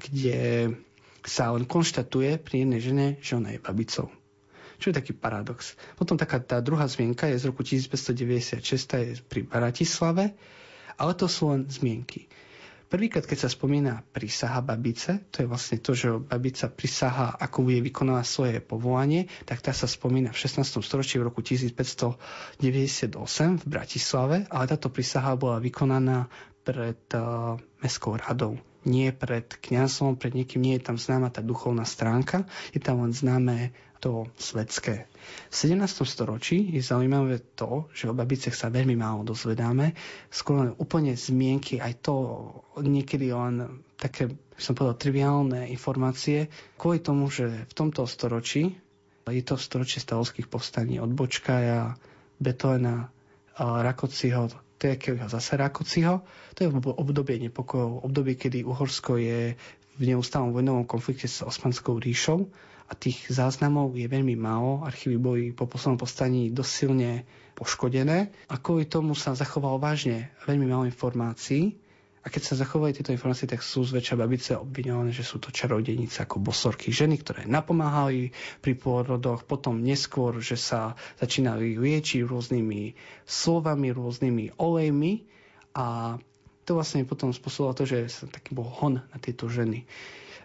kde sa len konštatuje pri jednej žene, že ona je babicou. Čo je taký paradox. Potom taká tá druhá zmienka je z roku 1596, tá je pri Bratislave, ale to sú len zmienky. Prvýkrát, keď sa spomína prísaha babice, to je vlastne to, že babica prisaha, ako bude vykonávať svoje povolanie, tak tá sa spomína v 16. storočí v roku 1598 v Bratislave, ale táto prísaha bola vykonaná pred uh, Mestskou radou nie pred kňazom, pred niekým, nie je tam známa tá duchovná stránka, je tam len známe to svetské. V 17. storočí je zaujímavé to, že o babicech sa veľmi málo dozvedáme, skôr len úplne zmienky, aj to niekedy len také, som povedal, triviálne informácie, kvôli tomu, že v tomto storočí, je to storočie stavovských povstaní od Bočkaja, Betóna, Rakociho, Tekeho zase Rakociho. To je obdobie nepokojov, obdobie, kedy Uhorsko je v neustálom vojnovom konflikte s Osmanskou ríšou a tých záznamov je veľmi málo. Archívy boli po poslednom postaní dosť silne poškodené a kvôli tomu sa zachovalo vážne veľmi málo informácií. A keď sa zachovali tieto informácie, tak sú zväčša babice obviňované, že sú to čarodejnice ako bosorky ženy, ktoré napomáhali pri pôrodoch, potom neskôr, že sa začínali liečiť rôznymi slovami, rôznymi olejmi a to vlastne potom spôsobilo to, že sa taký bol hon na tieto ženy.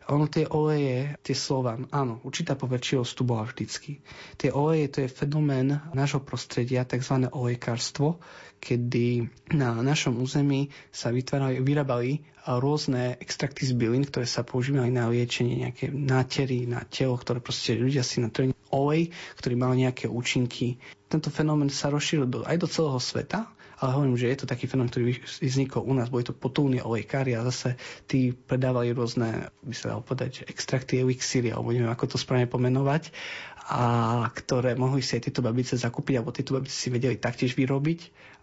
Ono tie oleje, tie slova, áno, určitá poverčivosť tu bola vždycky. Tie oleje, to je fenomén nášho prostredia, tzv. olejkárstvo, kedy na našom území sa vytvárali, vyrábali rôzne extrakty z bylín, ktoré sa používali na liečenie nejaké nátery na telo, ktoré proste ľudia si natreli olej, ktorý mal nejaké účinky. Tento fenomén sa rozšíril aj do celého sveta ale hovorím, že je to taký fenomén, ktorý vznikol u nás. Boli to potulní olejkári a zase tí predávali rôzne, by sa dalo povedať, extrakty elixíry, alebo neviem, ako to správne pomenovať, a ktoré mohli si aj tieto babice zakúpiť, alebo tieto babice si vedeli taktiež vyrobiť,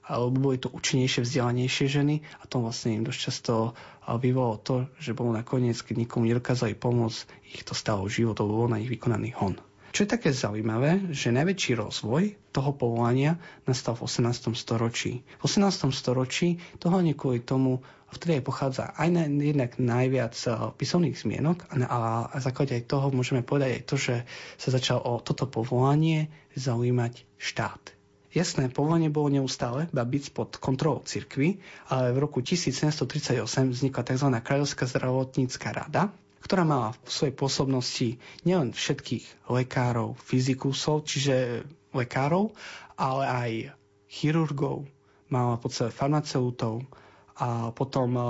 alebo boli to účinnejšie, vzdelanejšie ženy a to vlastne im dosť často vyvolalo to, že bolo nakoniec, keď nikomu nedokázali pomôcť, ich to stalo život, bol na nich vykonaný hon. Čo je také zaujímavé, že najväčší rozvoj toho povolania nastal v 18. storočí. V 18. storočí toho nie kvôli tomu, vtedy aj pochádza aj na, jednak najviac eh, písomných zmienok a na, a základe aj toho môžeme povedať aj to, že sa začal o toto povolanie zaujímať štát. Jasné, povolenie bolo neustále babic pod kontrolou cirkvy, ale v roku 1738 vznikla tzv. Kráľovská zdravotnícka rada, ktorá mala v svojej pôsobnosti nielen všetkých lekárov, fyzikusov, čiže lekárov, ale aj chirurgov, mala pod sebe farmaceutov a potom uh,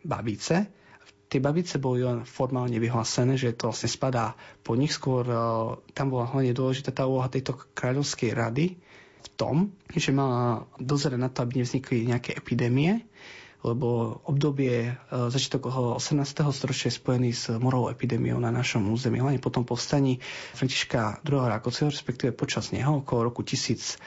babice. Tie babice boli len formálne vyhlásené, že to vlastne spadá po nich. Skôr uh, tam bola hlavne dôležitá tá úloha tejto kráľovskej rady, v tom, že mala dozerať na to, aby nevznikli nejaké epidémie, lebo obdobie e, začiatok 18. storočia je spojený s morovou epidémiou na našom území. Hlavne po tom povstaní Františka II. Rákociho, respektíve počas neho, okolo roku 1709,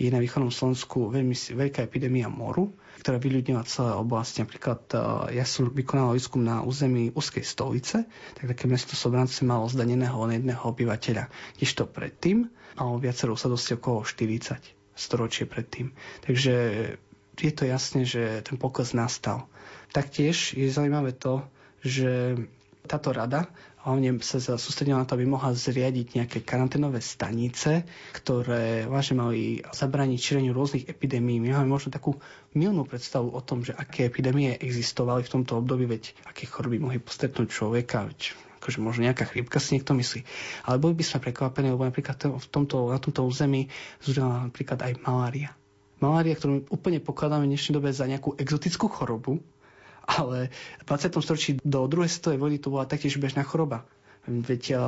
je na východnom Slovensku veľmi veľká epidémia moru, ktorá vyľudnila celé oblasti. Napríklad e, ja som vykonal výskum na území Úzkej stolice, tak také mesto Sobrance malo zdaneného len jedného obyvateľa. Kdežto predtým malo viacero usadosti okolo 40 storočie predtým. Takže je to jasné, že ten pokles nastal. Taktiež je zaujímavé to, že táto rada hlavne sa sústredila na to, aby mohla zriadiť nejaké karanténové stanice, ktoré vážne mali zabrániť šíreniu rôznych epidémií. My máme možno takú milnú predstavu o tom, že aké epidémie existovali v tomto období, veď aké choroby mohli postretnúť človeka, veď akože možno nejaká chrípka si niekto myslí. Ale boli by sme prekvapení, lebo napríklad v tomto, na tomto území zúrila napríklad aj malária. Malária, ktorú úplne pokladáme v dnešnej dobe za nejakú exotickú chorobu, ale v 20. storočí do druhej svetovej vojny to bola taktiež bežná choroba. Veď uh,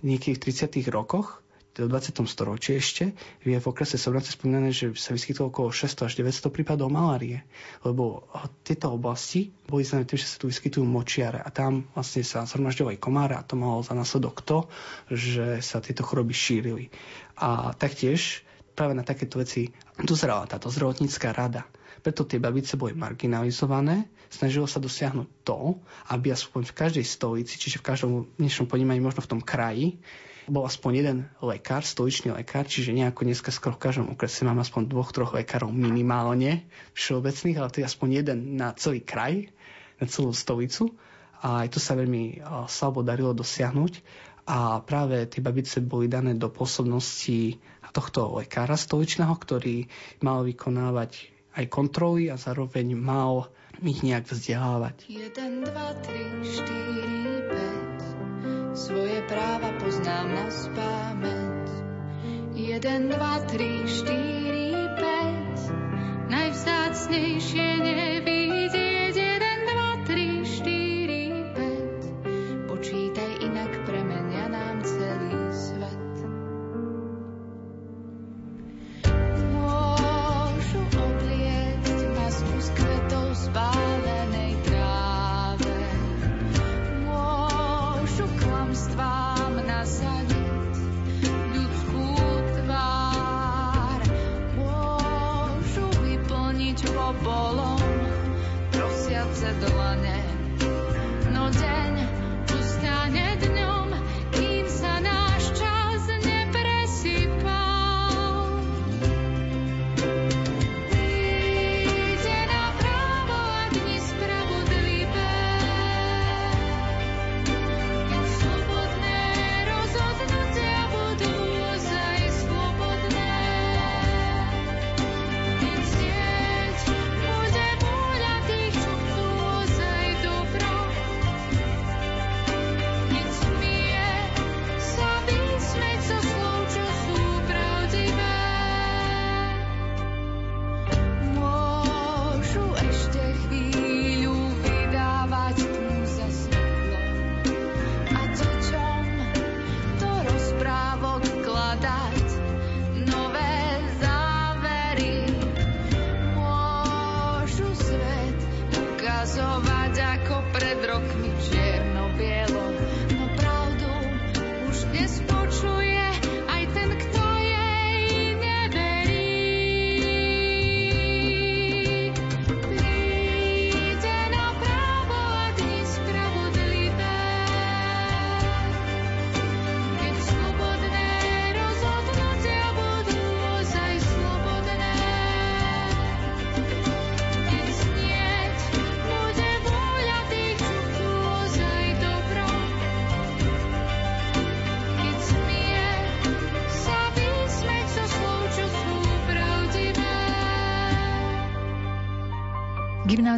niekých 30. rokoch v 20. storočí ešte je v okrese Sobrace spomínané, že sa vyskytlo okolo 600 až 900 prípadov malárie. Lebo tieto oblasti boli známe tým, že sa tu vyskytujú močiare a tam vlastne sa zhromažďovali komáre a to malo za následok to, že sa tieto choroby šírili. A taktiež práve na takéto veci dozerala táto zdravotnícká rada. Preto tie babice boli marginalizované. Snažilo sa dosiahnuť to, aby aspoň v každej stolici, čiže v každom dnešnom ponímaní, možno v tom kraji, bol aspoň jeden lekár, stoličný lekár, čiže nejako dneska skoro v každom okrese mám aspoň dvoch, troch lekárov minimálne všeobecných, ale to je aspoň jeden na celý kraj, na celú stolicu. A aj to sa veľmi slabo darilo dosiahnuť. A práve tie babice boli dané do pôsobnosti tohto lekára stoličného, ktorý mal vykonávať aj kontroly a zároveň mal ich nejak vzdelávať.
1, 2, 3, 4, 5 Svoje práva poznám na spámeť 1, 2, 3, 4, 5 Najvzácnejšie nevidieť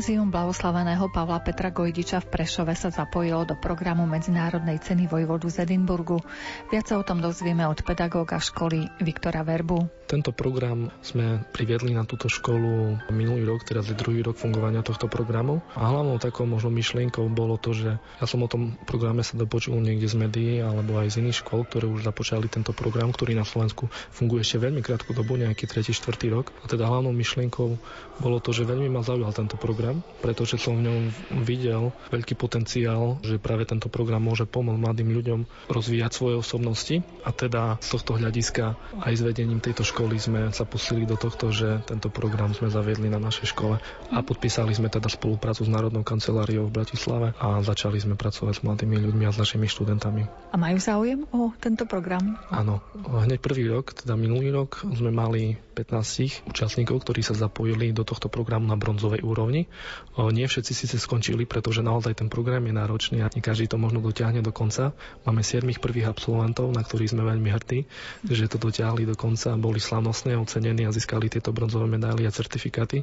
Gymnázium blahoslaveného Pavla Petra Gojdiča v Prešove sa zapojilo do programu Medzinárodnej ceny vojvodu z Edinburgu. Viac sa o tom dozvieme od pedagóga školy Viktora Verbu.
Tento program sme priviedli na túto školu minulý rok, teraz je druhý rok fungovania tohto programu. A hlavnou takou možno myšlienkou bolo to, že ja som o tom programe sa dopočul niekde z médií alebo aj z iných škôl, ktoré už započali tento program, ktorý na Slovensku funguje ešte veľmi krátku dobu, nejaký tretí, štvrtý rok. A teda hlavnou myšlienkou bolo to, že veľmi ma zaujal tento program, pretože som v ňom videl veľký potenciál, že práve tento program môže pomôcť mladým ľuďom rozvíjať svoje osobnosti a teda z tohto hľadiska aj s vedením tejto školy sme sa pustili do tohto, že tento program sme zaviedli na našej škole a podpísali sme teda spoluprácu s Národnou kanceláriou v Bratislave a začali sme pracovať s mladými ľuďmi a s našimi študentami.
A majú záujem o tento program?
Áno, hneď prvý rok, teda minulý rok, sme mali 15 účastníkov, ktorí sa zapojili do tohto programu na bronzovej úrovni. Nie všetci síce skončili, pretože naozaj ten program je náročný a nie každý to možno dotiahne do konca. Máme 7 prvých absolventov, na ktorých sme veľmi hrdí, že to dotiahli do konca, boli slavnostne ocenení a získali tieto bronzové medaily a certifikáty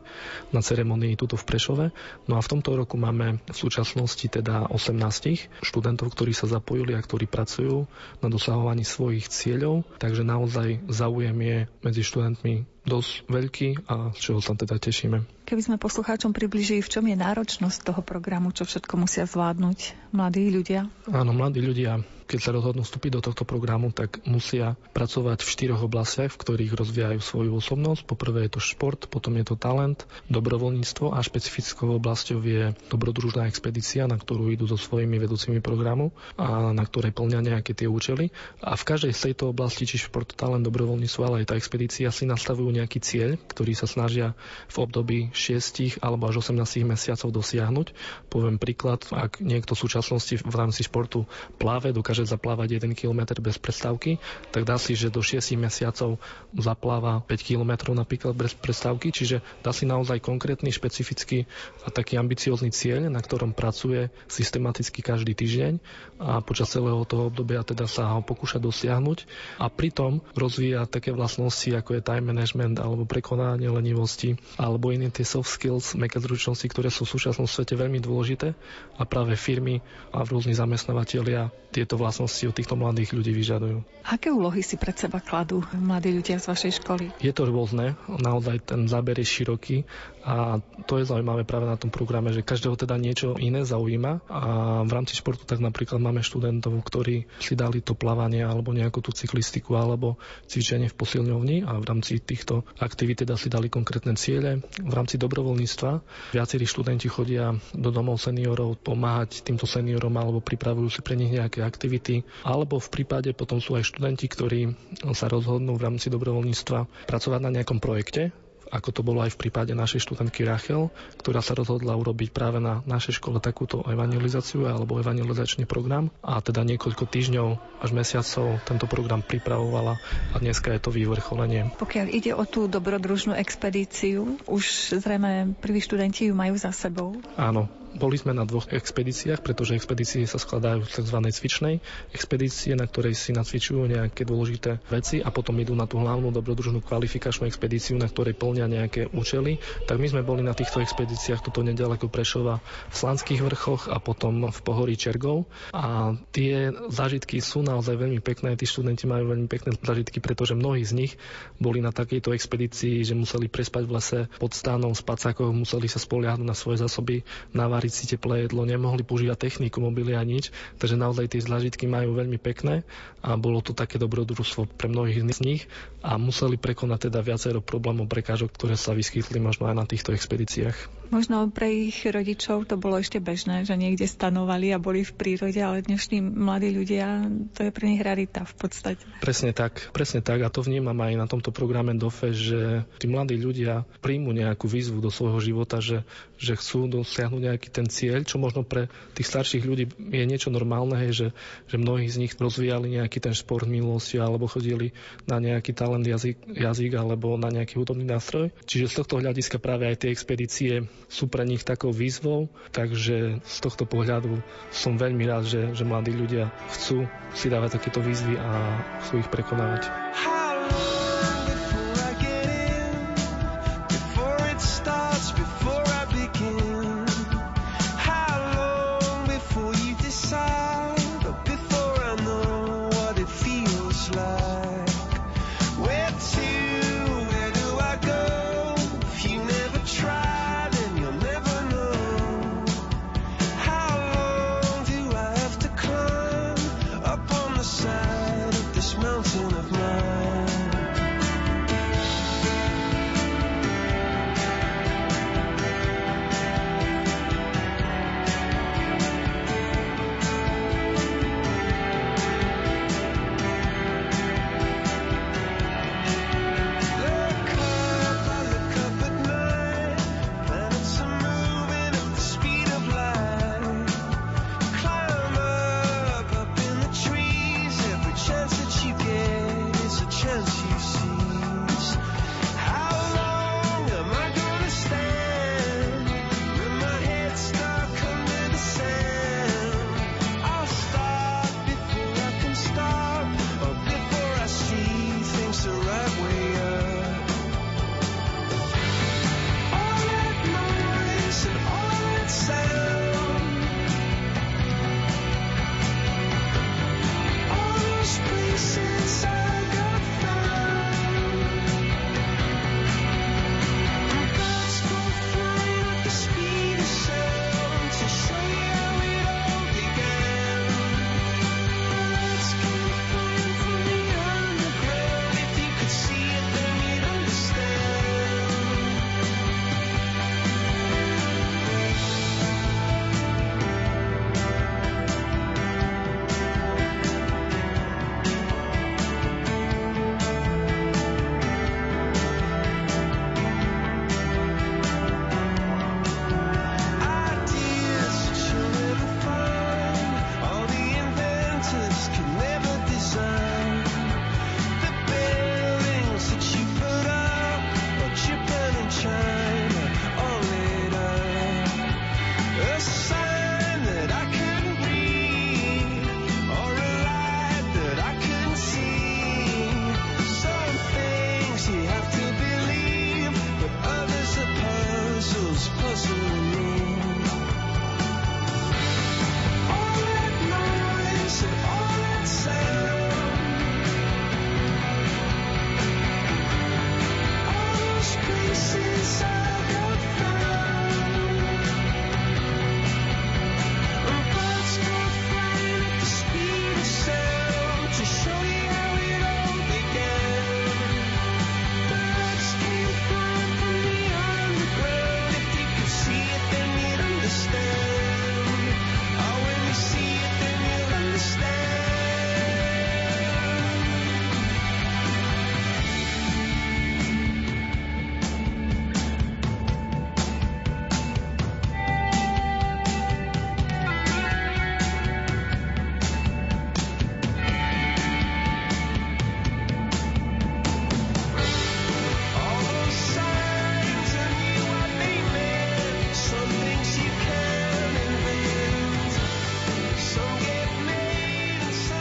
na ceremonii tuto v Prešove. No a v tomto roku máme v súčasnosti teda 18 študentov, ktorí sa zapojili a ktorí pracujú na dosahovaní svojich cieľov, takže naozaj záujem je medzi študentmi dosť veľký a z čoho sa teda tešíme.
Keby sme poslucháčom približili, v čom je náročnosť toho programu, čo všetko musia zvládnuť mladí ľudia?
Áno, mladí ľudia keď sa rozhodnú vstúpiť do tohto programu, tak musia pracovať v štyroch oblastiach, v ktorých rozvíjajú svoju osobnosť. Poprvé je to šport, potom je to talent, dobrovoľníctvo a špecifickou oblasťou je dobrodružná expedícia, na ktorú idú so svojimi vedúcimi programu a na ktorej plňa nejaké tie účely. A v každej z tejto oblasti, či šport, talent, dobrovoľníctvo, ale aj tá expedícia si nastavujú nejaký cieľ, ktorý sa snažia v období 6 alebo až 18 mesiacov dosiahnuť. Poviem príklad, ak niekto v súčasnosti v rámci športu pláve, dokáže dokáže zaplávať 1 km bez prestávky, tak dá si, že do 6 mesiacov zapláva 5 km napríklad bez prestávky, čiže dá si naozaj konkrétny, špecifický a taký ambiciózny cieľ, na ktorom pracuje systematicky každý týždeň a počas celého toho obdobia teda sa ho pokúša dosiahnuť. A pritom rozvíja také vlastnosti, ako je time management alebo prekonanie lenivosti alebo iné tie soft skills, meké zručnosti, ktoré sú v súčasnom svete veľmi dôležité. A práve firmy a rôzni zamestnávateľia tieto vlastnosti vlastnosti od týchto mladých ľudí vyžadujú.
Aké úlohy si pred seba kladú mladí ľudia z vašej školy?
Je to rôzne, naozaj ten záber je široký a to je zaujímavé práve na tom programe, že každého teda niečo iné zaujíma. A v rámci športu tak napríklad máme študentov, ktorí si dali to plávanie alebo nejakú tú cyklistiku alebo cvičenie v posilňovni a v rámci týchto aktivít teda si dali konkrétne ciele. V rámci dobrovoľníctva viacerí študenti chodia do domov seniorov pomáhať týmto seniorom alebo pripravujú si pre nich nejaké aktivity. Alebo v prípade potom sú aj študenti, ktorí sa rozhodnú v rámci dobrovoľníctva pracovať na nejakom projekte, ako to bolo aj v prípade našej študentky Rachel, ktorá sa rozhodla urobiť práve na našej škole takúto evangelizáciu alebo evangelizačný program a teda niekoľko týždňov až mesiacov tento program pripravovala a dneska je to vyvrcholenie.
Pokiaľ ide o tú dobrodružnú expedíciu, už zrejme prví študenti ju majú za sebou.
Áno, boli sme na dvoch expedíciách, pretože expedície sa skladajú z tzv. cvičnej expedície, na ktorej si nacvičujú nejaké dôležité veci a potom idú na tú hlavnú dobrodružnú kvalifikačnú expedíciu, na ktorej plnia nejaké účely. Tak my sme boli na týchto expedíciách tuto nedaleko Prešova v Slanských vrchoch a potom v pohorí Čergov. A tie zážitky sú naozaj veľmi pekné, tí študenti majú veľmi pekné zážitky, pretože mnohí z nich boli na takejto expedícii, že museli prespať v lese pod stánom, v spacákoch, museli sa spoliahnuť na svoje zásoby, navariť variť si teplé jedlo, nemohli používať techniku, mobily a nič, takže naozaj tie zážitky majú veľmi pekné a bolo to také dobrodružstvo pre mnohých z nich a museli prekonať teda viacero problémov, prekážok, ktoré sa vyskytli možno aj na týchto expedíciách.
Možno pre ich rodičov to bolo ešte bežné, že niekde stanovali a boli v prírode, ale dnešní mladí ľudia, to je pre nich rarita v podstate.
Presne tak, presne tak a to vnímam aj na tomto programe DOFE, že tí mladí ľudia príjmu nejakú výzvu do svojho života, že, že chcú dosiahnuť nejaký ten cieľ, čo možno pre tých starších ľudí je niečo normálne, že, že mnohí z nich rozvíjali nejaký ten šport minulosti alebo chodili na nejaký talent jazyk, jazyk alebo na nejaký hudobný nástroj. Čiže z tohto hľadiska práve aj tie expedície sú pre nich takou výzvou, takže z tohto pohľadu som veľmi rád, že, že mladí ľudia chcú si dávať takéto výzvy a chcú ich prekonávať.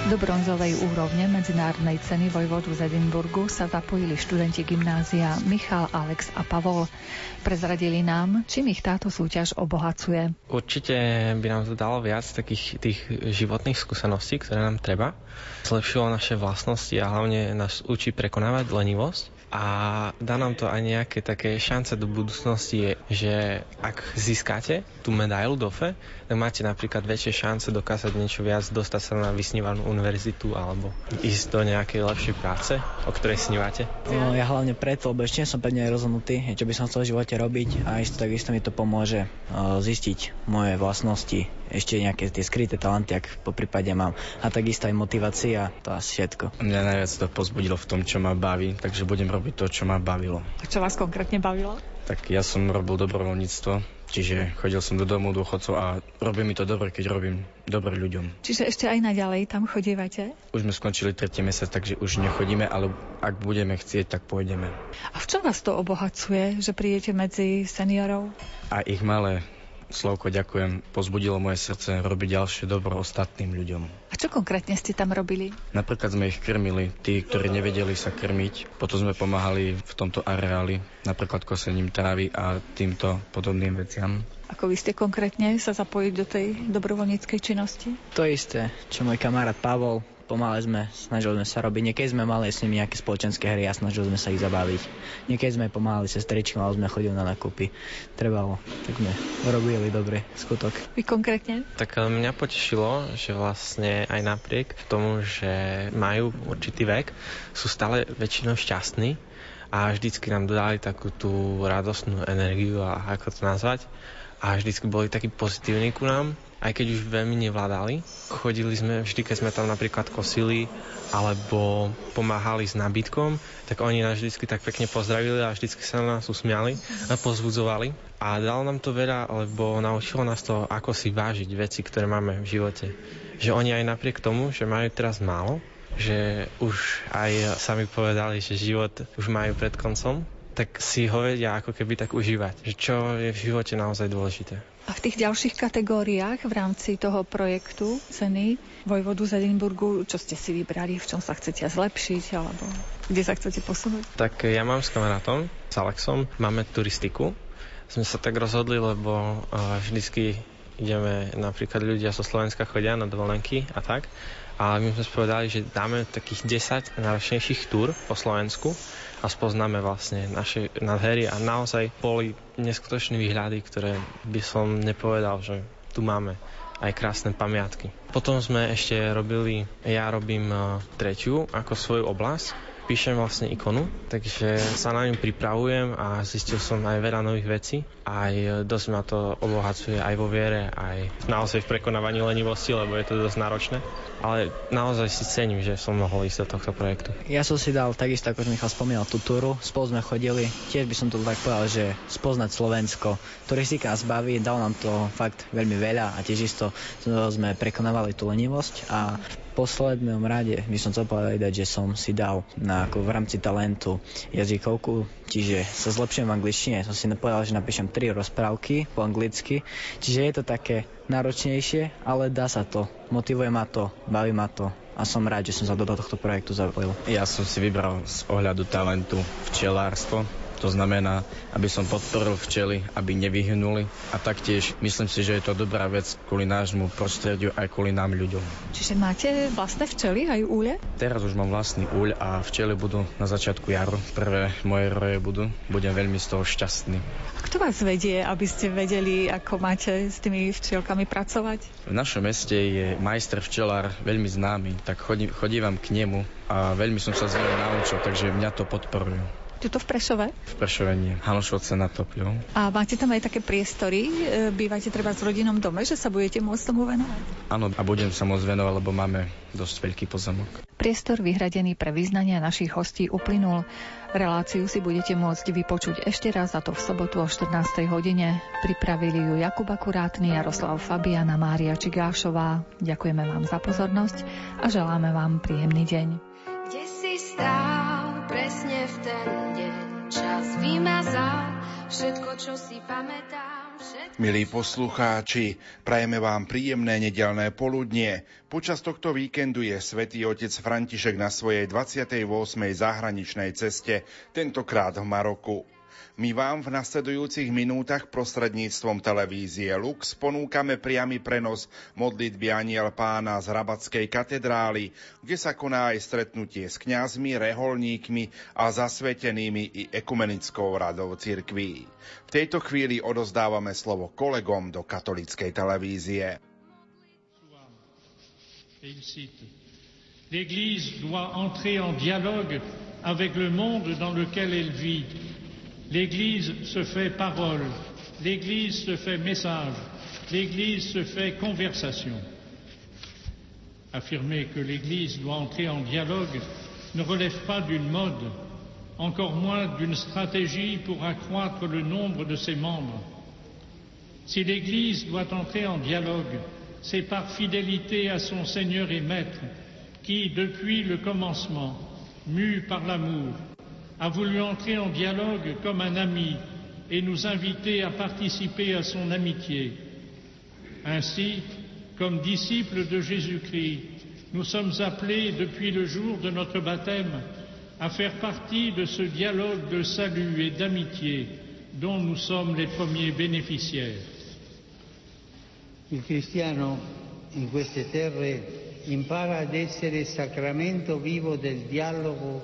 Do bronzovej úrovne medzinárodnej ceny vojvodu z Edinburgu sa zapojili študenti gymnázia Michal, Alex a Pavol. Prezradili nám, čím ich táto súťaž obohacuje.
Určite by nám to dalo viac takých tých životných skúseností, ktoré nám treba. Zlepšilo naše vlastnosti a hlavne nás učí prekonávať lenivosť a dá nám to aj nejaké také šance do budúcnosti, že ak získate tú medailu DOFE, tak máte napríklad väčšie šance dokázať niečo viac, dostať sa na vysnívanú univerzitu alebo ísť do nejakej lepšej práce, o ktorej snívate?
No, ja hlavne preto, lebo ešte som pevne rozhodnutý, čo by som chcel v živote robiť a isto takisto mi to pomôže uh, zistiť moje vlastnosti, ešte nejaké tie skryté talenty, ak po prípade mám. A takisto aj motivácia, to asi všetko.
Mňa najviac to pozbudilo v tom, čo ma baví, takže budem robiť to, čo ma bavilo.
A čo vás konkrétne bavilo?
Tak ja som robil dobrovoľníctvo, čiže chodil som do domu dôchodcov a robí mi to dobre, keď robím dobre ľuďom.
Čiže ešte aj naďalej tam chodívate?
Už sme skončili tretí mesiac, takže už nechodíme, ale ak budeme chcieť, tak pôjdeme.
A v čom vás to obohacuje, že prídete medzi seniorov?
A ich malé Slovko, ďakujem, pozbudilo moje srdce robiť ďalšie dobro ostatným ľuďom.
A čo konkrétne ste tam robili?
Napríklad sme ich krmili, tí, ktorí nevedeli sa krmiť. Potom sme pomáhali v tomto areáli, napríklad kosením trávy a týmto podobným veciam.
Ako vy ste konkrétne sa zapojiť do tej dobrovoľníckej činnosti?
To isté, čo môj kamarát Pavol pomáhali sme, snažili sme sa robiť. Niekedy sme mali s nimi nejaké spoločenské hry a snažili sme sa ich zabaviť. Niekedy sme pomáhali sestričkom, ale sme chodili na nakupy. Trebalo, tak sme robili dobre skutok.
Vy konkrétne?
Tak eh, mňa potešilo, že vlastne aj napriek tomu, že majú určitý vek, sú stále väčšinou šťastní a vždycky nám dodali takú tú radostnú energiu a ako to nazvať a vždycky boli takí pozitívni ku nám aj keď už veľmi nevládali. Chodili sme, vždy keď sme tam napríklad kosili alebo pomáhali s nábytkom, tak oni nás vždy tak pekne pozdravili a vždy sa na nás usmiali a pozbudzovali. A dalo nám to veľa, lebo naučilo nás to, ako si vážiť veci, ktoré máme v živote. Že oni aj napriek tomu, že majú teraz málo, že už aj sami povedali, že život už majú pred koncom, tak si ho vedia ako keby tak užívať. Že čo je v živote naozaj dôležité.
A v tých ďalších kategóriách v rámci toho projektu ceny Vojvodu z Edinburgu, čo ste si vybrali, v čom sa chcete zlepšiť, alebo kde sa chcete posunúť?
Tak ja mám s kamarátom, s Alexom, máme turistiku. Sme sa tak rozhodli, lebo vždycky ideme, napríklad ľudia zo Slovenska chodia na dovolenky a tak. A my sme spovedali, že dáme takých 10 náročnejších túr po Slovensku a spoznáme vlastne naše nádhery a naozaj boli neskutočné výhľady, ktoré by som nepovedal, že tu máme aj krásne pamiatky. Potom sme ešte robili, ja robím e, tretiu ako svoju oblasť, píšem vlastne ikonu, takže sa na ňu pripravujem a zistil som aj veľa nových vecí. Aj dosť ma to obohacuje aj vo viere, aj naozaj v prekonávaní lenivosti, lebo je to dosť náročné. Ale naozaj si cením, že som mohol ísť do tohto projektu.
Ja som si dal takisto, ako Michal spomínal, tú túru. Spolu sme chodili. Tiež by som to tak povedal, že spoznať Slovensko. Turistika nás baví, dal nám to fakt veľmi veľa a tiež isto sme prekonávali tú lenivosť a poslednom rade by som chcel povedať, že som si dal na, ako v rámci talentu jazykovku, čiže sa zlepšujem v angličtine. Som si povedal, že napíšem tri rozprávky po anglicky, čiže je to také náročnejšie, ale dá sa to. Motivuje ma to, baví ma to a som rád, že som sa do tohto projektu zapojil.
Ja som si vybral z ohľadu talentu včelárstvo, to znamená, aby som podporil včely, aby nevyhnuli a taktiež myslím si, že je to dobrá vec kvôli nášmu prostrediu aj kvôli nám ľuďom.
Čiže máte vlastné včely aj úle?
Teraz už mám vlastný úľ a včely budú na začiatku jaru. Prvé moje roje budú. Budem veľmi z toho šťastný.
A kto vás vedie, aby ste vedeli, ako máte s tými včielkami pracovať?
V našom meste je majster včelár veľmi známy, tak chodí, chodívam k nemu a veľmi som sa z neho naučil, takže mňa to podporujú.
Tuto v Prešove?
V Prešove nie. Hanošovce na Topľou.
A máte tam aj také priestory? E, bývate treba s rodinom dome, že sa budete môcť tomu venovať?
Áno, a budem sa môcť venovať, lebo máme dosť veľký pozemok.
Priestor vyhradený pre vyznania našich hostí uplynul. Reláciu si budete môcť vypočuť ešte raz, a to v sobotu o 14. hodine. Pripravili ju Jakub Akurátny, Jaroslav Fabiana, Mária Čigášová. Ďakujeme vám za pozornosť a želáme vám príjemný deň.
Kde si stál presne v ten čas vymazal všetko, čo si pamätám.
Milí poslucháči, prajeme vám príjemné nedelné poludnie. Počas tohto víkendu je svätý otec František na svojej 28. zahraničnej ceste, tentokrát v Maroku. My vám v nasledujúcich minútach prostredníctvom televízie Lux ponúkame priamy prenos modlitby Aniel pána z Rabatskej katedrály, kde sa koná aj stretnutie s kňazmi, reholníkmi a zasvetenými i ekumenickou radou cirkví. V tejto chvíli odozdávame slovo kolegom do katolíckej televízie.
L'Église doit entrer en dialogue avec le monde dans lequel elle vit L'Église se fait parole, l'Église se fait message, l'Église se fait conversation. Affirmer que l'Église doit entrer en dialogue ne relève pas d'une mode, encore moins d'une stratégie pour accroître le nombre de ses membres. Si l'Église doit entrer en dialogue, c'est par fidélité à son Seigneur et Maître, qui, depuis le commencement, mu par l'amour, a voulu entrer en dialogue comme un ami et nous inviter à participer à son amitié. Ainsi, comme disciples de Jésus-Christ, nous sommes appelés depuis le jour de notre baptême à faire partie de ce dialogue de salut et d'amitié dont nous sommes les premiers bénéficiaires.
Il cristiano in queste terre impara ad essere sacramento vivo del dialogo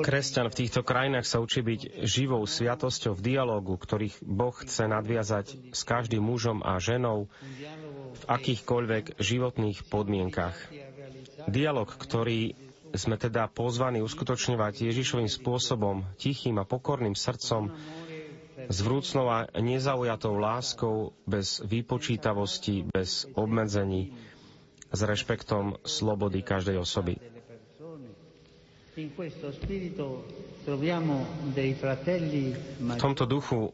Kresťan v týchto krajinách sa učí byť živou sviatosťou v dialogu, ktorých Boh chce nadviazať s každým mužom a ženou v akýchkoľvek životných podmienkach. Dialog, ktorý sme teda pozvaní uskutočňovať Ježišovým spôsobom, tichým a pokorným srdcom, s vrúcnou a nezaujatou láskou, bez výpočítavosti, bez obmedzení, s rešpektom slobody každej osoby. V tomto duchu